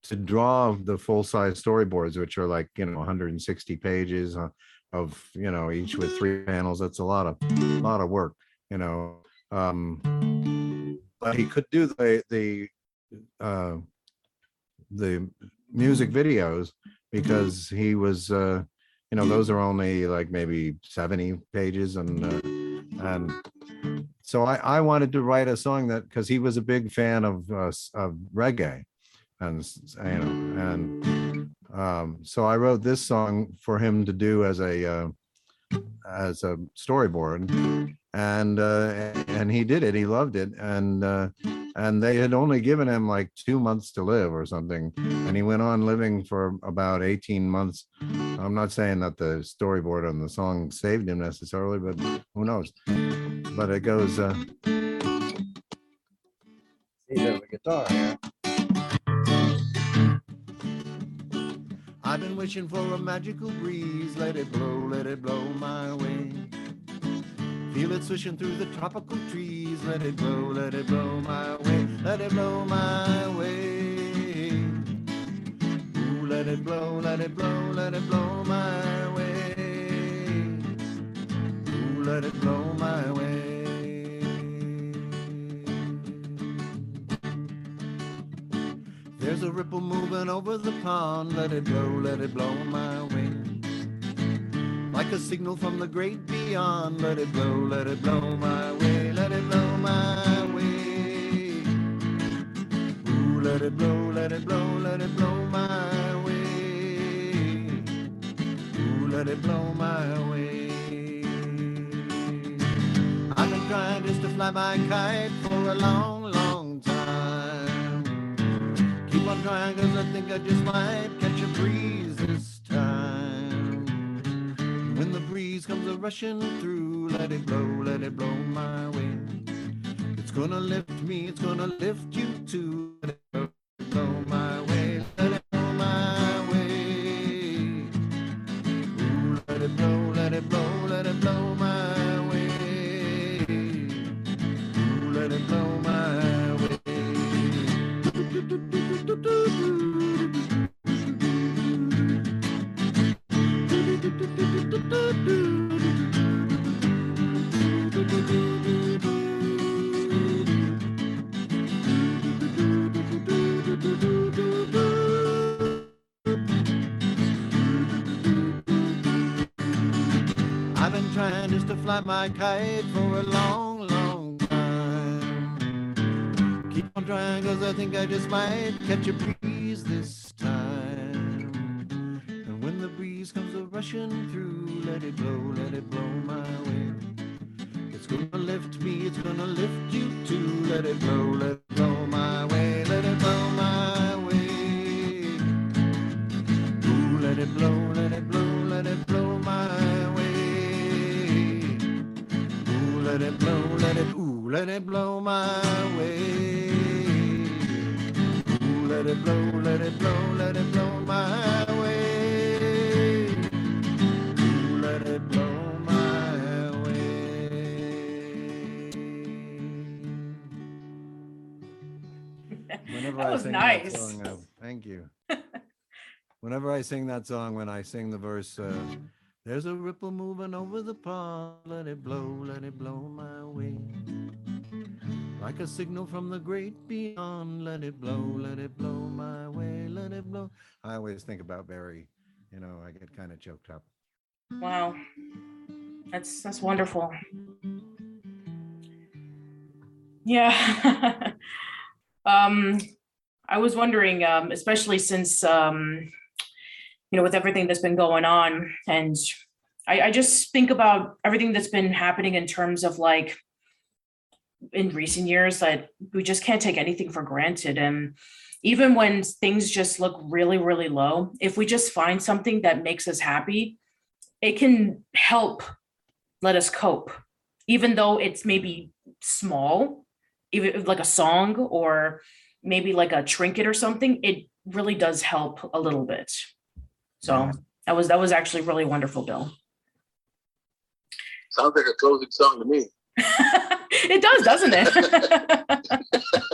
to draw the full-size storyboards which are like you know 160 pages uh, of you know each with three panels. That's a lot of a lot of work you know um but he could do the the uh the music videos because he was uh you know those are only like maybe 70 pages and uh, and so i i wanted to write a song that because he was a big fan of uh of reggae and you know and um so i wrote this song for him to do as a uh as a storyboard. And uh and he did it. He loved it. And uh and they had only given him like two months to live or something. And he went on living for about 18 months. I'm not saying that the storyboard on the song saved him necessarily but who knows? But it goes uh there's a guitar here. I've been wishing for a magical breeze. Let it blow, let it blow my way. Feel it swishing through the tropical trees. Let it blow, let it blow my way. Let it blow my way. Ooh, let it blow, let it blow, let it blow my way. Ooh, let it blow my way. There's a ripple moving over the pond. Let it blow, let it blow my way. Like a signal from the great beyond. Let it blow, let it blow my way. Let it blow my way. Ooh, let it blow, let it blow, let it blow my way. Ooh, let it blow my way. I've been trying just to fly my kite for a long, On trying cause I think I just might catch a breeze this time. When the breeze comes a rushing through, let it blow, let it blow my way. It's gonna lift me, it's gonna lift you too. Let it blow fly my kite for a long, long time. Keep on trying cause I think I just might catch a breeze this time. And when the breeze comes a rushing through, let it blow, let it blow my way. It's gonna lift me, it's gonna lift you too. Let it blow, let I sing that song, when I sing the verse, uh, there's a ripple moving over the pond. Let it blow, let it blow my way. Like a signal from the great beyond. Let it blow, let it blow my way. Let it blow. I always think about Barry. You know, I get kind of choked up. Wow. That's that's wonderful. Yeah. *laughs* um I was wondering, um, especially since um, you know, with everything that's been going on, and I, I just think about everything that's been happening in terms of like in recent years that we just can't take anything for granted. And even when things just look really, really low, if we just find something that makes us happy, it can help let us cope, even though it's maybe small, even like a song or maybe like a trinket or something, it really does help a little bit. So Yeah. that was that was actually really wonderful, Bill. Sounds like a closing song to me. *laughs* it does, doesn't it?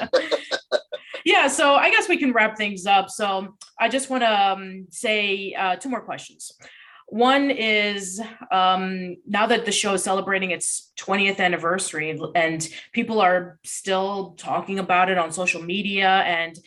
*laughs* yeah, so I guess we can wrap things up. So I just want to um, say uh, two more questions. One is um, now that the show is celebrating its 20th anniversary and people are still talking about it on social media and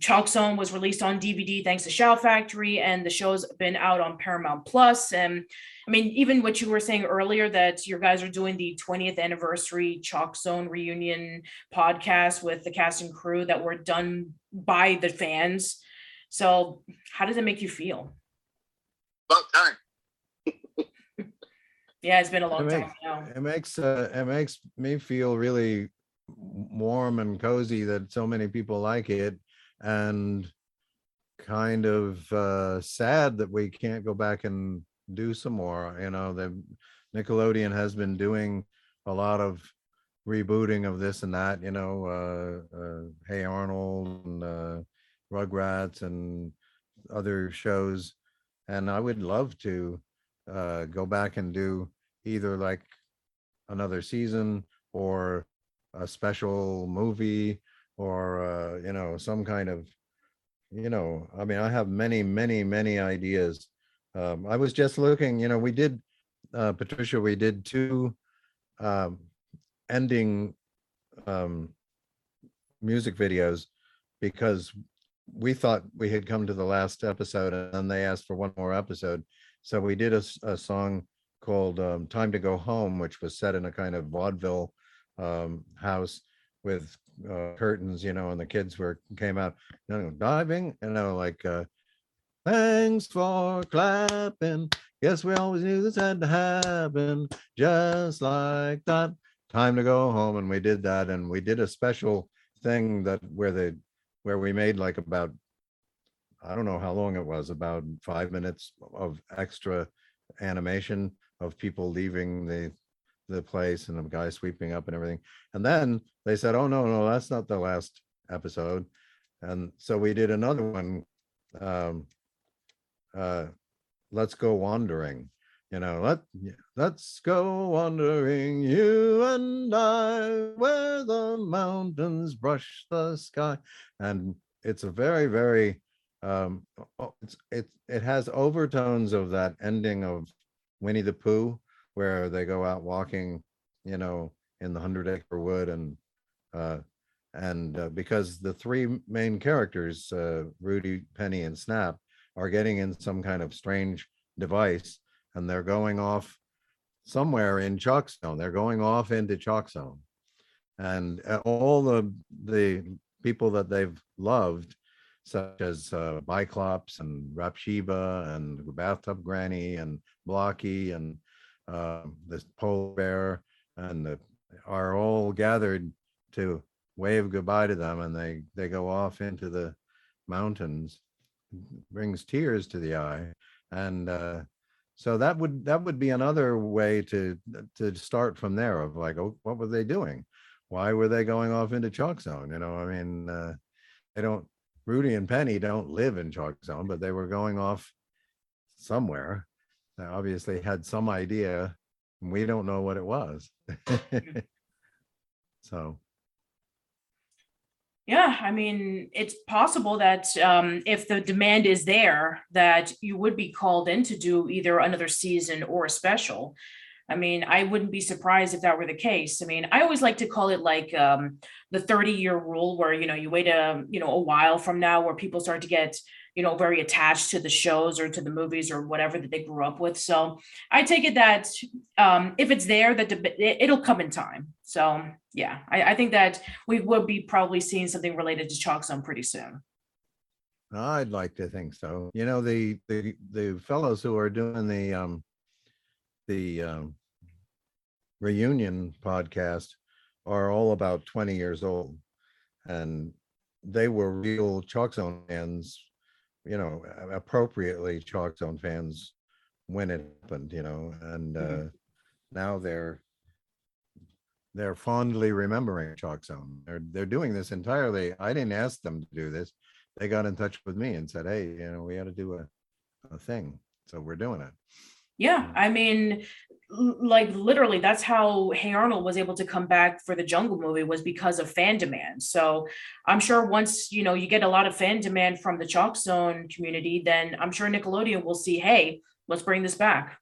Chalk Zone was released on DVD thanks to Shout Factory and the show's been out on Paramount Plus. Plus and I mean, even what you were saying earlier that your guys are doing the 20th anniversary Chalk Zone reunion podcast with the cast and crew that were done by the fans. So, how does it make you feel? About time. *laughs* Yeah, it's been a long It time now. it makes uh, it makes me feel really warm and cozy that so many people like it, and kind of uh, sad that we can't go back and do some more. You know, the Nickelodeon has been doing a lot of rebooting of this and that. You know, uh, uh, Hey Arnold and uh, Rugrats and other shows, and I would love to uh, go back and do either like another season or a special movie or uh, you know some kind of you know, I mean, I have many, many, many ideas. Um, I was just looking, you know, we did, uh, Patricia, we did two, um, ending, um, music videos because we thought we had come to the last episode and then they asked for one more episode. So we did a song called, um, Time to Go Home, which was set in a kind of vaudeville, um, house with, uh, curtains, you know, and the kids were, came out, you know, diving, you know, like, uh, thanks for clapping. Guess we always knew this had to happen, just like that. Time to go home. And we did that. And we did a special thing that where they, where we made like about, I don't know how long it was, about five minutes of extra animation of people leaving the, the place and the guy sweeping up and everything. And then they said, oh, no, no, that's not the last episode. And so we did another one. Um, uh, let's go wandering, you know, let, let's go wandering, you and I, where the mountains brush the sky. And it's a very, very, um, it's, it, it has overtones of that ending of Winnie the Pooh, where they go out walking, you know, in the hundred acre wood and, uh, and uh, because the three main characters, uh, Rudy, Penny, and Snap, are getting in some kind of strange device and they're going off somewhere in Chalk Zone. They're going off into Chalk Zone. And uh, all the the people that they've loved, such as uh, Biclops and Rapsheeba and Bathtub Granny and Blocky and uh, this polar bear and the are all gathered to wave goodbye to them and they they go off into the mountains brings tears to the eye. And uh so that would that would be another way to to start from there of like oh, what were they doing? Why were they going off into chalk zone? You know i mean uh they don't rudy and penny don't live in chalk zone but they were going off somewhere they obviously had some idea and we don't know what it was *laughs* so Yeah, I mean, it's possible that um, if the demand is there, that you would be called in to do either another season or a special. I mean, I wouldn't be surprised if that were the case. I mean, I always like to call it like um, the 30 year rule where, you know, you wait a, you know, a while from now where people start to get, you know, very attached to the shows or to the movies or whatever that they grew up with. So I take it that um, if it's there, that it'll come in time. So yeah, I, I think that we will be probably seeing something related to Chalk Zone pretty soon. I'd like to think so. You know, the, the, the fellows who are doing the, um, the, um, reunion podcast are all about twenty years old. And they were real Chalk Zone fans, you know, appropriately Chalk Zone fans when it happened, you know, and, uh, Mhm. now they're, they're fondly remembering Chalk Zone. They're, they're doing this entirely. I didn't ask them to do this they got in touch with me and said, hey, you know, we had to do a, a thing. So we're doing it. Yeah, I mean, like literally, that's how Hey Arnold was able to come back for the Jungle movie was because of fan demand. So I'm sure once you know you get a lot of fan demand from the Chalk Zone community, then I'm sure Nickelodeon will see, hey, let's bring this back.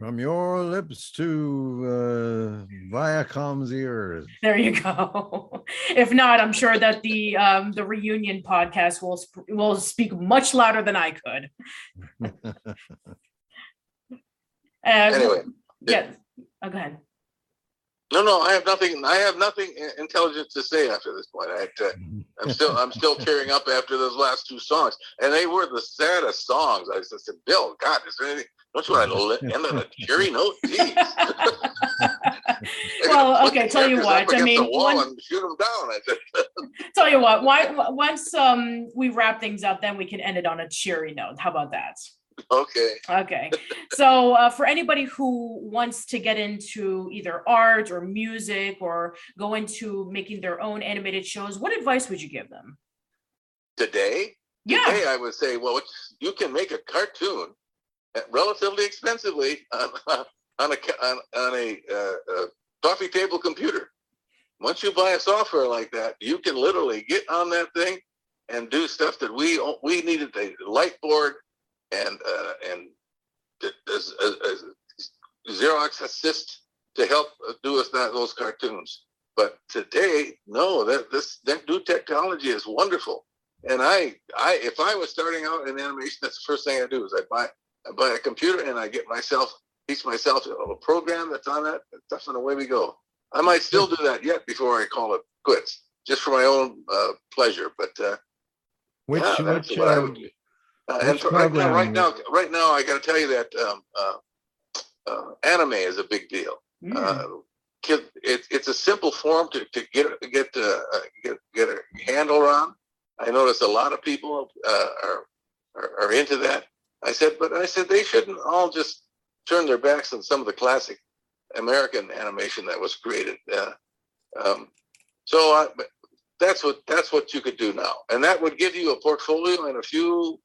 From your lips to uh, Viacom's ears. There you go. *laughs* if not, I'm sure that the um, the reunion podcast will sp- will speak much louder than I could. *laughs* *laughs* Uh, Anyway, yeah. Oh, go ahead. No, no, I have nothing. I have nothing i- intelligent to say after this point. I, uh, I'm still, I'm still tearing up after those last two songs, and they were the saddest songs. I just said, "Bill, God, is there anything? Don't you want to li- end on a cheery note? Jeez." *laughs* Well, put okay, tell you characters what, I against the mean, wall one- and shoot them down. I said, *laughs* Tell you what, why, once um we wrap things up, then we can end it on a cheery note. How about that? "Okay, Okay. So uh, for anybody who wants to get into either art or music or go into making their own animated shows, what advice would you give them? today, Yeah. today I would say, well, you can make a cartoon uh, relatively expensively on, *laughs* on a on, on a, uh, uh coffee table computer. Once you buy a software like that, you can literally get on that thing and do stuff that we we needed the light board and uh, and as, as, as Xerox assist to help do us that those cartoons. But today, no, that this that new technology is wonderful. And I, I, if I was starting out in animation, that's the first thing I do is I buy, I buy a computer and I get myself, teach myself a program that's on that stuff, and away we go. I might still do that yet before I call it quits, just for my own uh, pleasure. But uh, Which, yeah, which, what I uh, and right now, right now, right now, I got to tell you that um, uh, uh, anime is a big deal. Mm. Uh, it, it's a simple form to, to get get uh, get get a handle on. I notice a lot of people uh, are, are are into that. I said, but I said they shouldn't all just turn their backs on some of the classic American animation that was created. Uh, um, so I, that's what that's what you could do now, and that would give you a portfolio and a few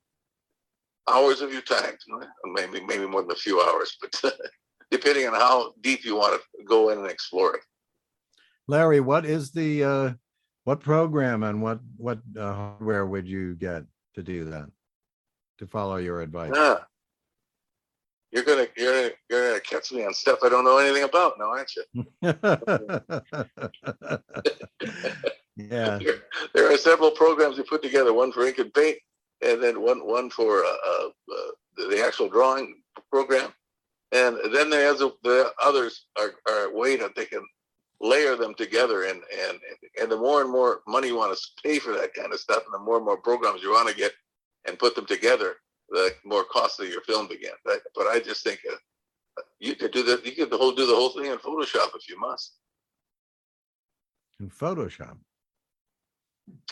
hours of your time, maybe maybe more than a few hours, but *laughs* depending on how deep you want to go in and explore it. Larry, what is the, uh, what program and what, what uh, hardware would you get to do that? To follow your advice? Yeah. You're gonna you're gonna, you're gonna catch me on stuff I don't know anything about now, aren't you? *laughs* Yeah, There, *laughs* there are several programs we put together, one for ink and paint, and then one one for uh, uh, the the actual drawing program, and then there's a, the others are, are a way that they can layer them together, and and and the more and more money you want to pay for that kind of stuff, and the more and more programs you want to get and put them together, the more costly your film begins. But, but I just think uh, you could do that. You could the whole do the whole thing in Photoshop if you must. in Photoshop.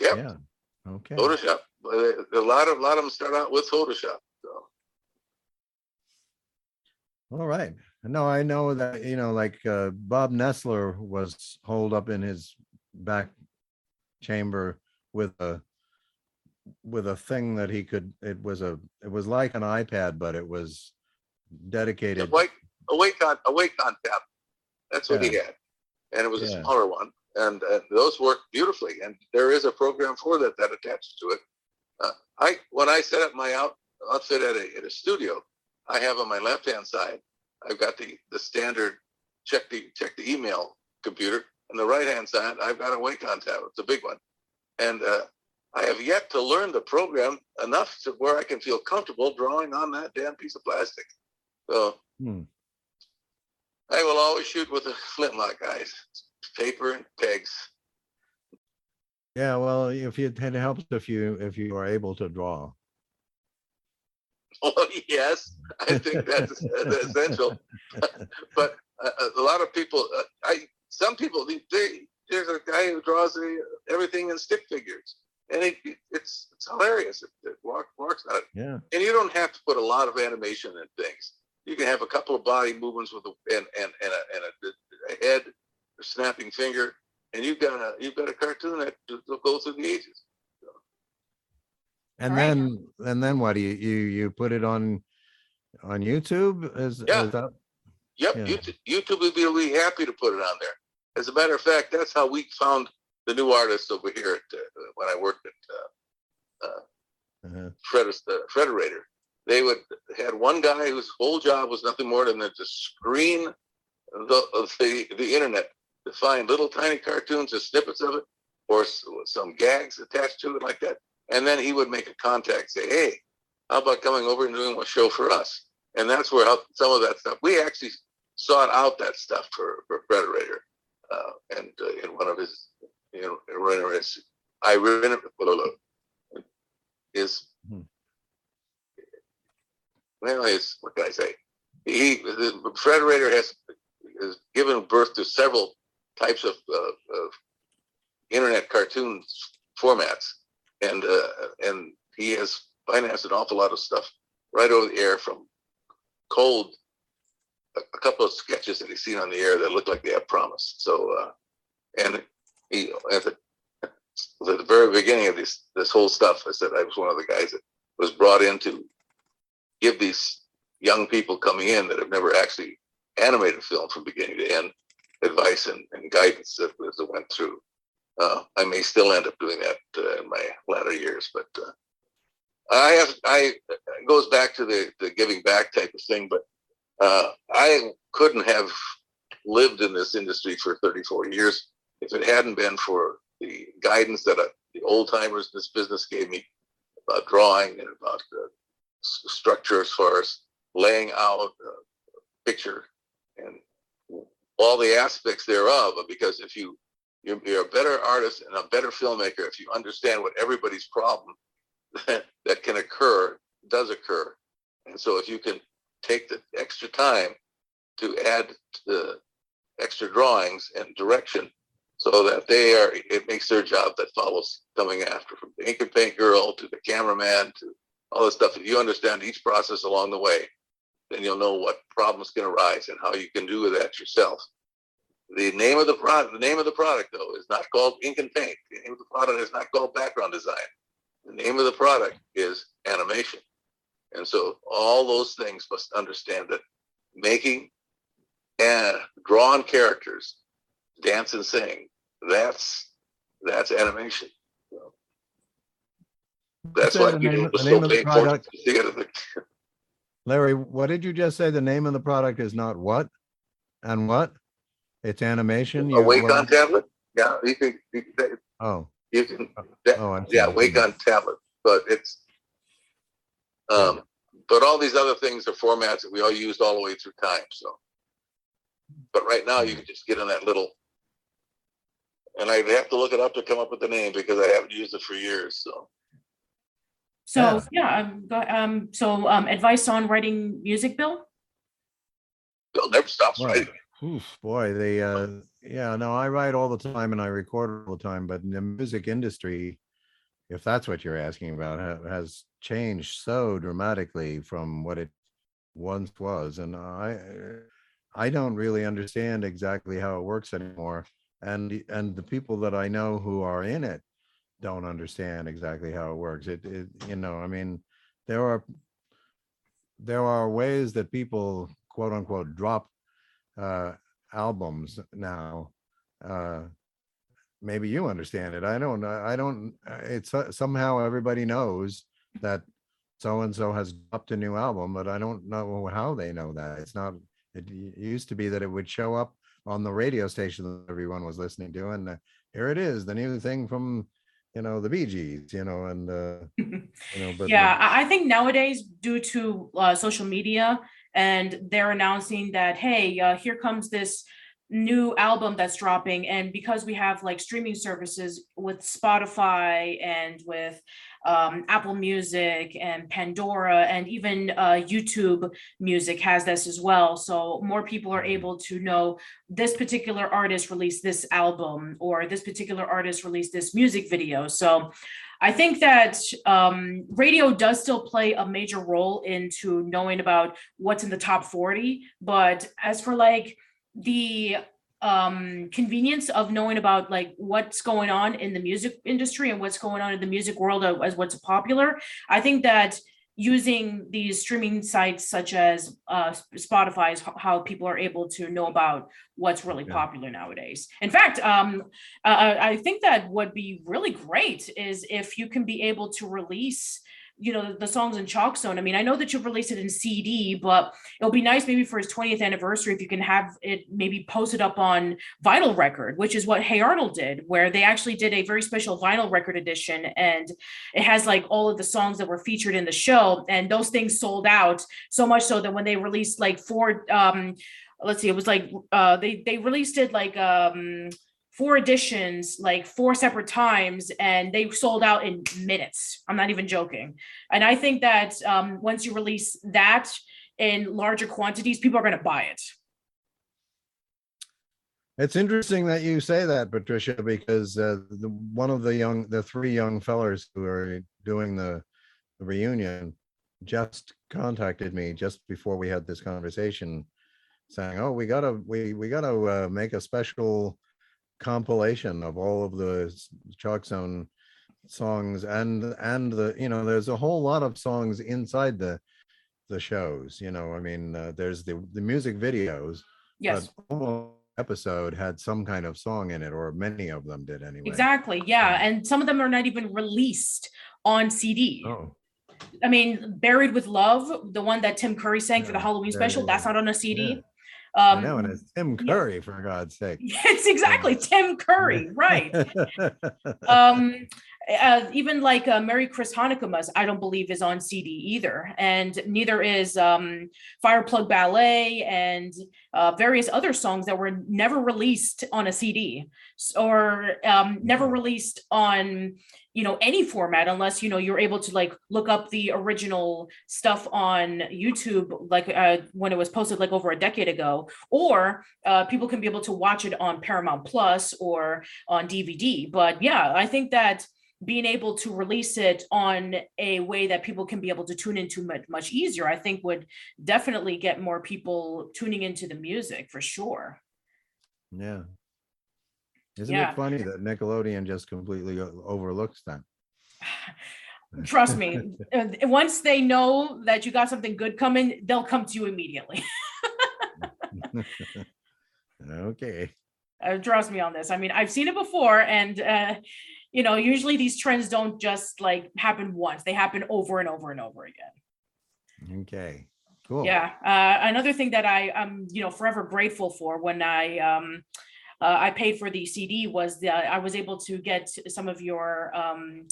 Yep. Yeah, okay. Photoshop. But A lot of a lot of them start out with Photoshop. So. All right. No, I know that, you know, like uh, Bob Nessler was holed up in his back chamber with a with a thing that he could, it was a, it was like an iPad, but it was dedicated. Awake, awake on a Wacom tab. That's what he had, and it was a Yeah. smaller one, and, and those work beautifully. And there is a program for that that attaches to it. Uh, I when I set up my out, outfit at a at a studio, I have on my left hand side, I've got the the standard check the check the email computer, and the right hand side, I've got a Wacom tab. It's a big one, and uh, I have yet to learn the program enough to where I can feel comfortable drawing on that damn piece of plastic. So Hmm. I will always shoot with a *laughs* flintlock, guys. Paper and pegs. Yeah, well, if you, it helps if you, if you are able to draw. *laughs* Oh yes, I think that's essential. *laughs* but uh, a lot of people, uh, I some people, they, they there's a guy who draws the, everything in stick figures, and it, it's it's hilarious. It, it work, works out, Yeah, and you don't have to put a lot of animation in things. You can have a couple of body movements with a and and and a, and a, a head, a snapping finger, and you've got a you've got a cartoon that will go through the ages. and All right. then, and then what do you, you, you put it on, on YouTube? Is, Yeah. is that, Yep, Yeah. YouTube, YouTube would be really happy to put it on there. As a matter of fact, that's how we found the new artists over here at, uh, when I worked at uh, uh, Fred, uh, Frederator. They would had one guy whose whole job was nothing more than to screen the the, the internet to find little tiny cartoons or snippets of it or some gags attached to it like that. And then he would make a contact, say, "Hey, how about coming over and doing a show for us?" And that's where some of that stuff we actually sought out that stuff for for Frederator, uh, and uh, in one of his you know his I is Hmm. well, it's what can I say? He the Frederator has has given birth to several types of, uh, of internet cartoon formats, and uh, and he has financed an awful lot of stuff right over the air from cold. A, a couple of sketches that he's seen on the air that look like they have promise. So, uh, and he at the, at the very beginning of this this whole stuff, I said I was one of the guys that was brought in to give these young people coming in that have never actually animated film from beginning to end advice and, and guidance that, as it went through. Uh, I may still end up doing that uh, in my latter years, but uh, I have I it goes back to the the giving back type of thing. But uh, I couldn't have lived in this industry for 34 years if it hadn't been for the guidance that uh, the old timers in this business gave me about drawing and about structure as far as laying out a picture and all the aspects thereof. Because if you you're, you're a better artist and a better filmmaker if you understand what everybody's problem *laughs* that, can occur does occur. And so if you can take the extra time to add the extra drawings and direction so that they are it makes their job that follows coming after from the ink and paint girl to the cameraman to all this stuff if you understand each process along the way then you'll know what problems can arise and how you can do that yourself. The name of the product the name of the product though is not called ink and paint. The name of the product is not called background design. The name of the product is animation. And so all those things must understand that making and drawn characters dance and sing that's that's animation. So that's why people the still name of the pay attention product. to see it in the- Larry, what did you just say? The name of the product is not what? And what? It's animation? a You- Wacom tablet yeah you can you can, Oh, you can oh, I'm yeah sorry. Wacom tablet but it's um but all these other things are formats that we all used all the way through time so but right now you can just get in that little and I'd have to look it up to come up with the name because I haven't used it for years so So yeah, um, go- um, so um, advice on writing music, Bill. Bill never stops Right. writing Oof, boy, they, uh, yeah, no, I write all the time and I record all the time, but in the music industry, if that's what you're asking about, ha- has changed so dramatically from what it once was. And I, I don't really understand exactly how it works anymore. And, the- and the people that I know who are in it don't understand exactly how it works. It, it, you know, I mean, there are, there are ways that people quote unquote drop uh, albums now. Uh, maybe you understand it. I don't. I don't. It's uh, somehow everybody knows that so and so has dropped a new album, but I don't know how they know that. It's not. It used to be that it would show up on the radio station that everyone was listening to, and uh, here it is, the new thing from you know the Bee Gees, you know, and uh, *laughs* you know. But Yeah, I, I think nowadays, due to uh, social media, and they're announcing that, hey, uh, here comes this new album that's dropping, and because we have like streaming services with Spotify and with um, Apple Music and Pandora, and even uh, YouTube Music has this as well. So more people are able to know this particular artist released this album, or this particular artist released this music video. So I think that um, radio does still play a major role into knowing about what's in the top 40. But as for like the um convenience of knowing about like what's going on in the music industry and what's going on in the music world as what's popular i think that using these streaming sites such as uh spotify is how people are able to know about what's really Yeah. popular nowadays in fact um uh, I think that would be really great is if you can be able to release, you know, the songs in Chalk Zone. I mean, I know that you've released it in CD, but it'll be nice maybe for his 20th anniversary if you can have it maybe posted up on vinyl record, which is what Hey Arnold did, where they actually did a very special vinyl record edition and it has like all of the songs that were featured in the show and those things sold out so much so that when they released like four um let's see it was like uh they they released it like um four editions like four separate times and they sold out in minutes. I'm not even joking. And i think that um, once you release that in larger quantities people are going to buy it. It's interesting that you say that, Patricia, because uh, the, one of the young, the three young fellers who are doing the, the reunion just contacted me just before we had this conversation, saying, "Oh, we gotta, we we gotta uh, make a special compilation of all of the Chalk Zone songs and and the you know there's a whole lot of songs inside the the shows you know i mean uh, there's the the music videos yes episode had some kind of song in it, or many of them did anyway. Exactly. Yeah. And some of them are not even released on CD. Oh, I mean, Buried with Love, the one that Tim Curry sang for the Halloween yeah, special, yeah, that's not on a CD. Yeah. I Um, know, and it's Tim yeah. Curry, for God's sake. *laughs* it's exactly Tim Curry, *laughs* right? um uh, even like uh, Merry Chris Hanukkahmas, I don't believe is on CD either, and neither is um, Fireplug Ballet and uh, various other songs that were never released on a CD or um, never released on you know any format unless you know you're able to like look up the original stuff on YouTube like uh, when it was posted like over a decade ago, or uh, people can be able to watch it on Paramount Plus or on DVD. But yeah, I think that being able to release it on a way that people can be able to tune into much, much easier, I think would definitely get more people tuning into the music for sure. Yeah. Isn't Yeah. it funny that Nickelodeon just completely o- overlooks them? *sighs* Trust me, *laughs* uh, once they know that you got something good coming, they'll come to you immediately. *laughs* Okay. uh, trust me on this. I mean, I've seen it before, and uh, you know, usually these trends don't just like happen once; they happen over and over and over again. Okay. Cool. Yeah. Uh, another thing that I am, you know, forever grateful for when I um, uh, I paid for the CD was that I was able to get some of your um,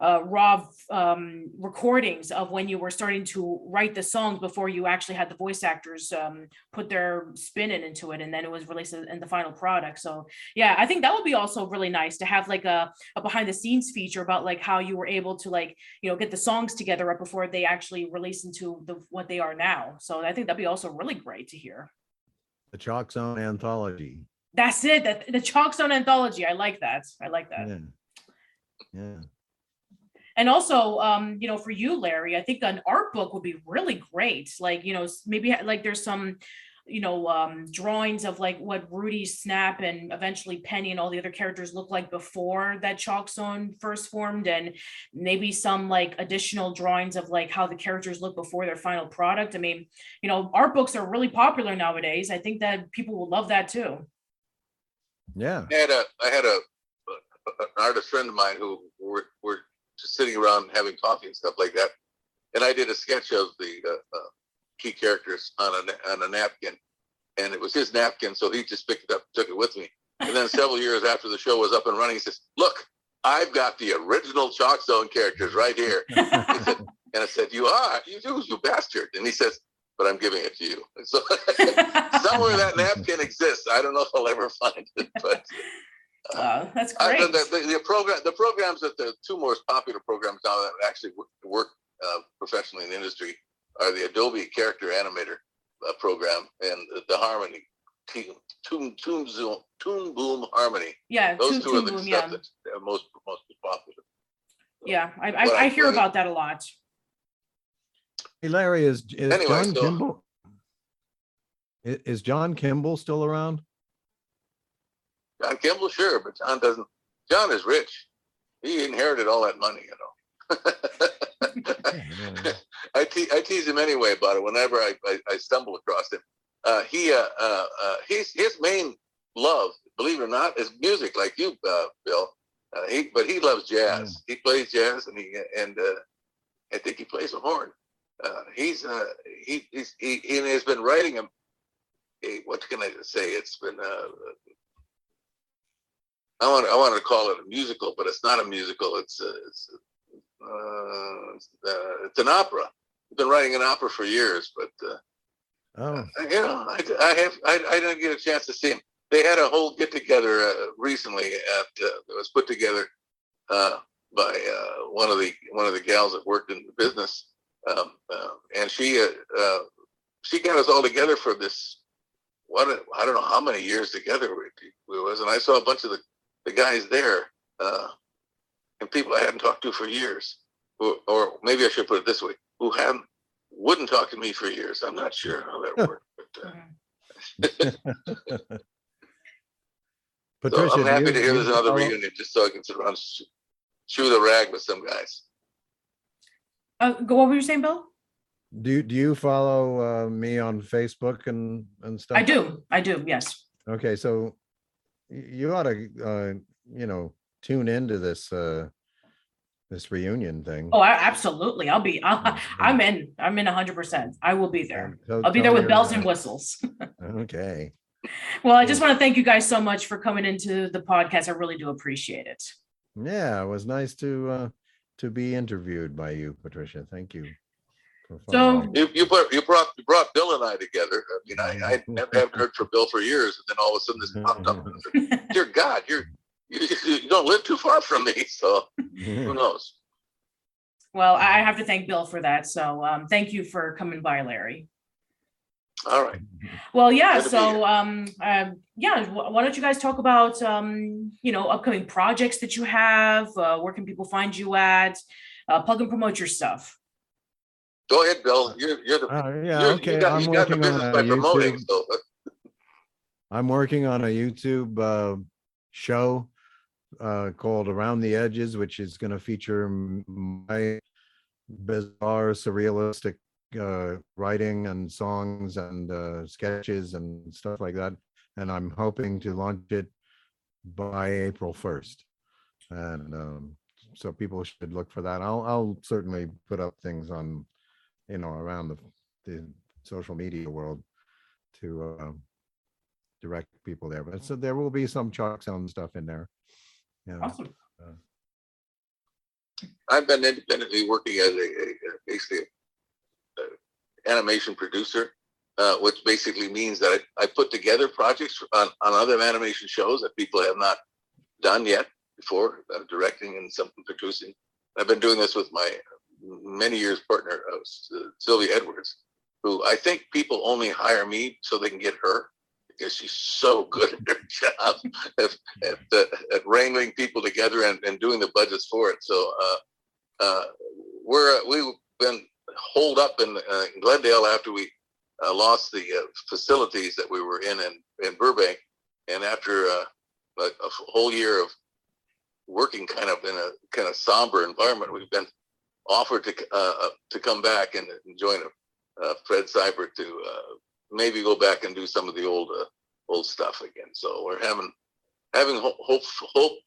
uh, raw um, recordings of when you were starting to write the songs before you actually had the voice actors um, put their spin in into it, and then it was released in the final product. So yeah, I think that would be also really nice to have like a, a behind the scenes feature about like how you were able to like you know get the songs together right before they actually release into the what they are now. So I think that'd be also really great to hear. The Chalk Zone Anthology. That's it. That the Chalk Zone anthology. I like that. I like that. Yeah. Yeah. And also, um, you know, for you, Larry, I think an art book would be really great. Like, you know, maybe like there's some, you know, um, drawings of like what Rudy, Snap, and eventually Penny and all the other characters look like before that Chalk Zone first formed, and maybe some like additional drawings of like how the characters look before their final product. I mean, you know, art books are really popular nowadays. I think that people will love that too. Yeah. I had a I had a an artist friend of mine who were were just sitting around having coffee and stuff like that, and I did a sketch of the uh, uh, key characters on a on a napkin, and it was his napkin, so he just picked it up, took it with me, and then several years after the show was up and running, he says, "Look, I've got the original Chalk Zone characters right here," He said, *laughs* and I said, "You are? You do you bastard," and he says, "But I'm giving it to you." *laughs* So *laughs* somewhere that napkin exists. I don't know if I'll ever *laughs* find it, but. Uh, that's I- great. the, the, the program, the programs that the two most popular programs now that actually work, work uh, professionally in the industry are the Adobe Character Animator uh, program and the, Harmony Toon Toon Toon Zoom Toon Boom Harmony. yeah, Those two are the Boom, stuff yeah. that's most most popular. Yeah, I, I I- hear about that a lot. Hey, Larry, is, is Anyway, John so- Kimball? i- Is John Kimball still around? John Kimball, sure, but John doesn't. John is rich. He inherited all that money, you know. *laughs* I, te- I tease him anyway about it whenever I, I, I stumble across him. Uh, he uh, uh, uh, his his main love, believe it or not, is music, like you, uh, Bill. Uh, he but he loves jazz. He plays jazz, and he and uh, I think he plays a horn. Uh, he's uh, he he's, he he has been writing him. A, what can I say? It's been uh, I want I want to call it a musical, but it's not a musical. It's uh, it's uh, it's, uh, it's an opera. I've been writing an opera for years, but uh, Oh, you know, I, I have I, I didn't get a chance to see him. They had a whole get together uh, recently at uh, that was put together uh, by uh, one of the one of the gals that worked in the business, um, uh, and she uh, uh, she got us all together for this. What a- I don't know how many years together we, we was, and I saw a bunch of the, the guys there, uh, and people I hadn't talked to for years, or, or maybe I should put it this way, who hadn't wouldn't talk to me for years. I'm not sure how that worked. But, uh, *laughs* Mhm. so Patricia. I'm happy you- to hear do there's another follow- reunion just so I can sit around and sh- chew the rag with some guys. Uh, go. What were you saying, Bill? Do, you- do you follow uh, me on Facebook and, and stuff? I do. I do. Yes. Okay, so you ought to, uh, you know, tune into this, uh, this reunion thing. Oh, I, absolutely. I'll be. I'll, I'm in. I'm in hundred percent. I will be there. so I'll be there with bells and whistles. *laughs* Okay, Well, I just want to thank you guys so much for coming into the podcast. I really do appreciate it. yeah, it was nice to, uh, to be interviewed by you, Patricia. Thank you. for So- following. You, you brought, you brought, you brought Bill and I together. I mean, I, I *laughs* never haven't heard from Bill for years, and then all of a sudden this popped up. *laughs* Dear God, you're, you, you don't live too far from me, *laughs* so who knows? Well, I I have to thank Bill for that. So um, thank you for coming by, Larry. All right. Well, yeah. Good So um, um, yeah. Why don't you guys talk about um, you know upcoming projects that you have? Uh, where can people find you at? Uh, plug and promote your stuff. Go ahead, Bill. You're, you're the, Uh, you're, yeah, okay, you got, I'm you got the working on business a by promoting, YouTube, so. uh, I'm working on a YouTube, uh, show, uh, called Around the Edges, which is gonna feature my bizarre, surrealistic, uh, writing and songs and, uh, sketches and stuff like that. And I'm hoping to launch it by April first. And, um, so people should look for that. I'll, I'll certainly put up things on, you know, around the, the social media world to, um, direct people there, but so there will be some Chalk Zone stuff in there. Yeah, Awesome. I've been independently working as a, a a- basically a animation producer, uh, which basically means that I, I put together projects on, on other animation shows that people have not done yet before, uh, directing and some producing. I've been doing this with my many years partner, uh, Sylvia Edwards, who I think people only hire me so they can get her because she's so *laughs* good at her job *laughs* at, at, uh, at wrangling people together and, and doing the budgets for it. So, uh, uh, we're, we've been holed up in, uh, in Glendale after we uh, lost the uh, facilities that we were in, in in Burbank, and after uh, a, a whole year of working kind of in a kind of somber environment, we've been offered to uh, uh, to come back and, join uh, Fred Seibert to uh, maybe go back and do some of the old old stuff again. So we're having having ho- hope hope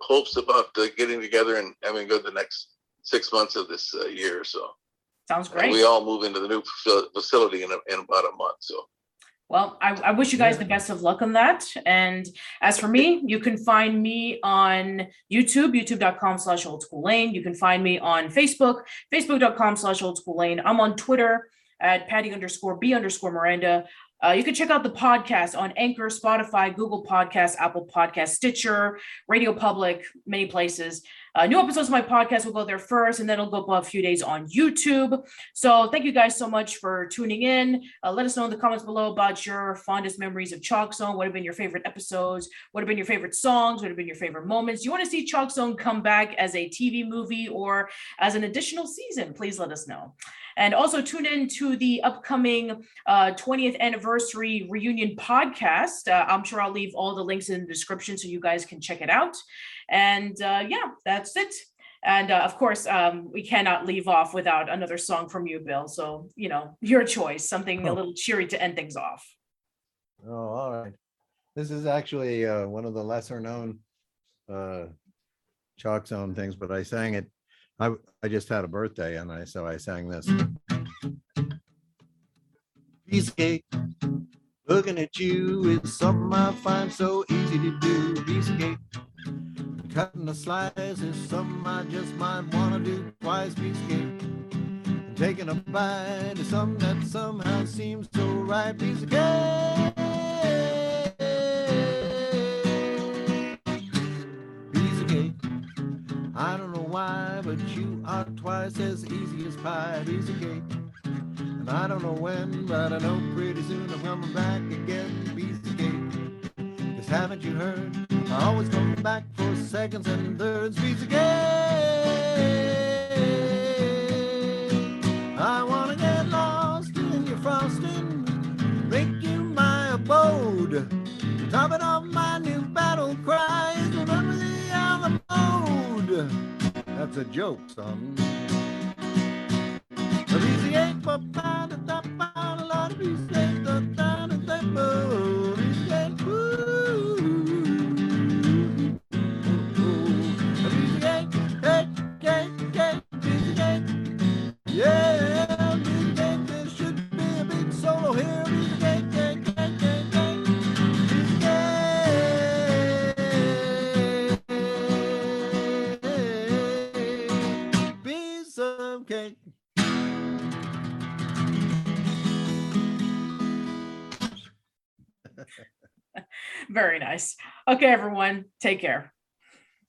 hopes about getting together and having good the next six months of this year. So Sounds and great. we all move into the new facility in, in about a month. So Well, I, I wish you guys the best of luck on that. And as for me, you can find me on YouTube, youtube.com slash old school lane. You can find me on Facebook, facebook.com slash old school lane. I'm on Twitter at patty underscore b underscore Miranda. Uh, you can check out the podcast on Anchor, Spotify, Google Podcasts, Apple Podcasts, Stitcher, Radio Public, many places. Uh, new episodes of my podcast will go there first, and then it'll go up a few days on YouTube. So thank you guys so much for tuning in. Uh, let us know in the comments below about your fondest memories of Chalk Zone. What have been your favorite episodes? What have been your favorite songs? What have been your favorite moments? You want to see Chalk Zone come back as a TV movie or as an additional season? Please let us know. And also tune in to the upcoming uh, 20th anniversary reunion podcast. Uh, I'm sure I'll leave all the links in the description so you guys can check it out. And uh, yeah, that's it. And uh, of course, um, we cannot leave off without another song from you, Bill. So, you know, your choice, something a Oh. little cheery to end things off. Oh, all right. This is actually uh, one of the lesser known uh, chalk zone things, but I sang it. I I just had a birthday and I so I sang this. Piece of cake. Looking at you is something I find so easy to do. Piece of cake. Cutting a slice is something I just might wanna do twice. Of cake. Taking a bite is something that somehow seems so right. Piece of cake. Piece of cake. I don't know why, but you are twice as easy as pie. Piece of cake. And I don't know when, but I know pretty soon I'm coming back again. Piece of cake. Cause haven't you heard? I always come back for seconds and thirds. Of cake. I wanna get lost in your frosting, make you my abode. Topping off my new battle cry is remember the mode. That's a joke, son. A Okay, everyone, take care.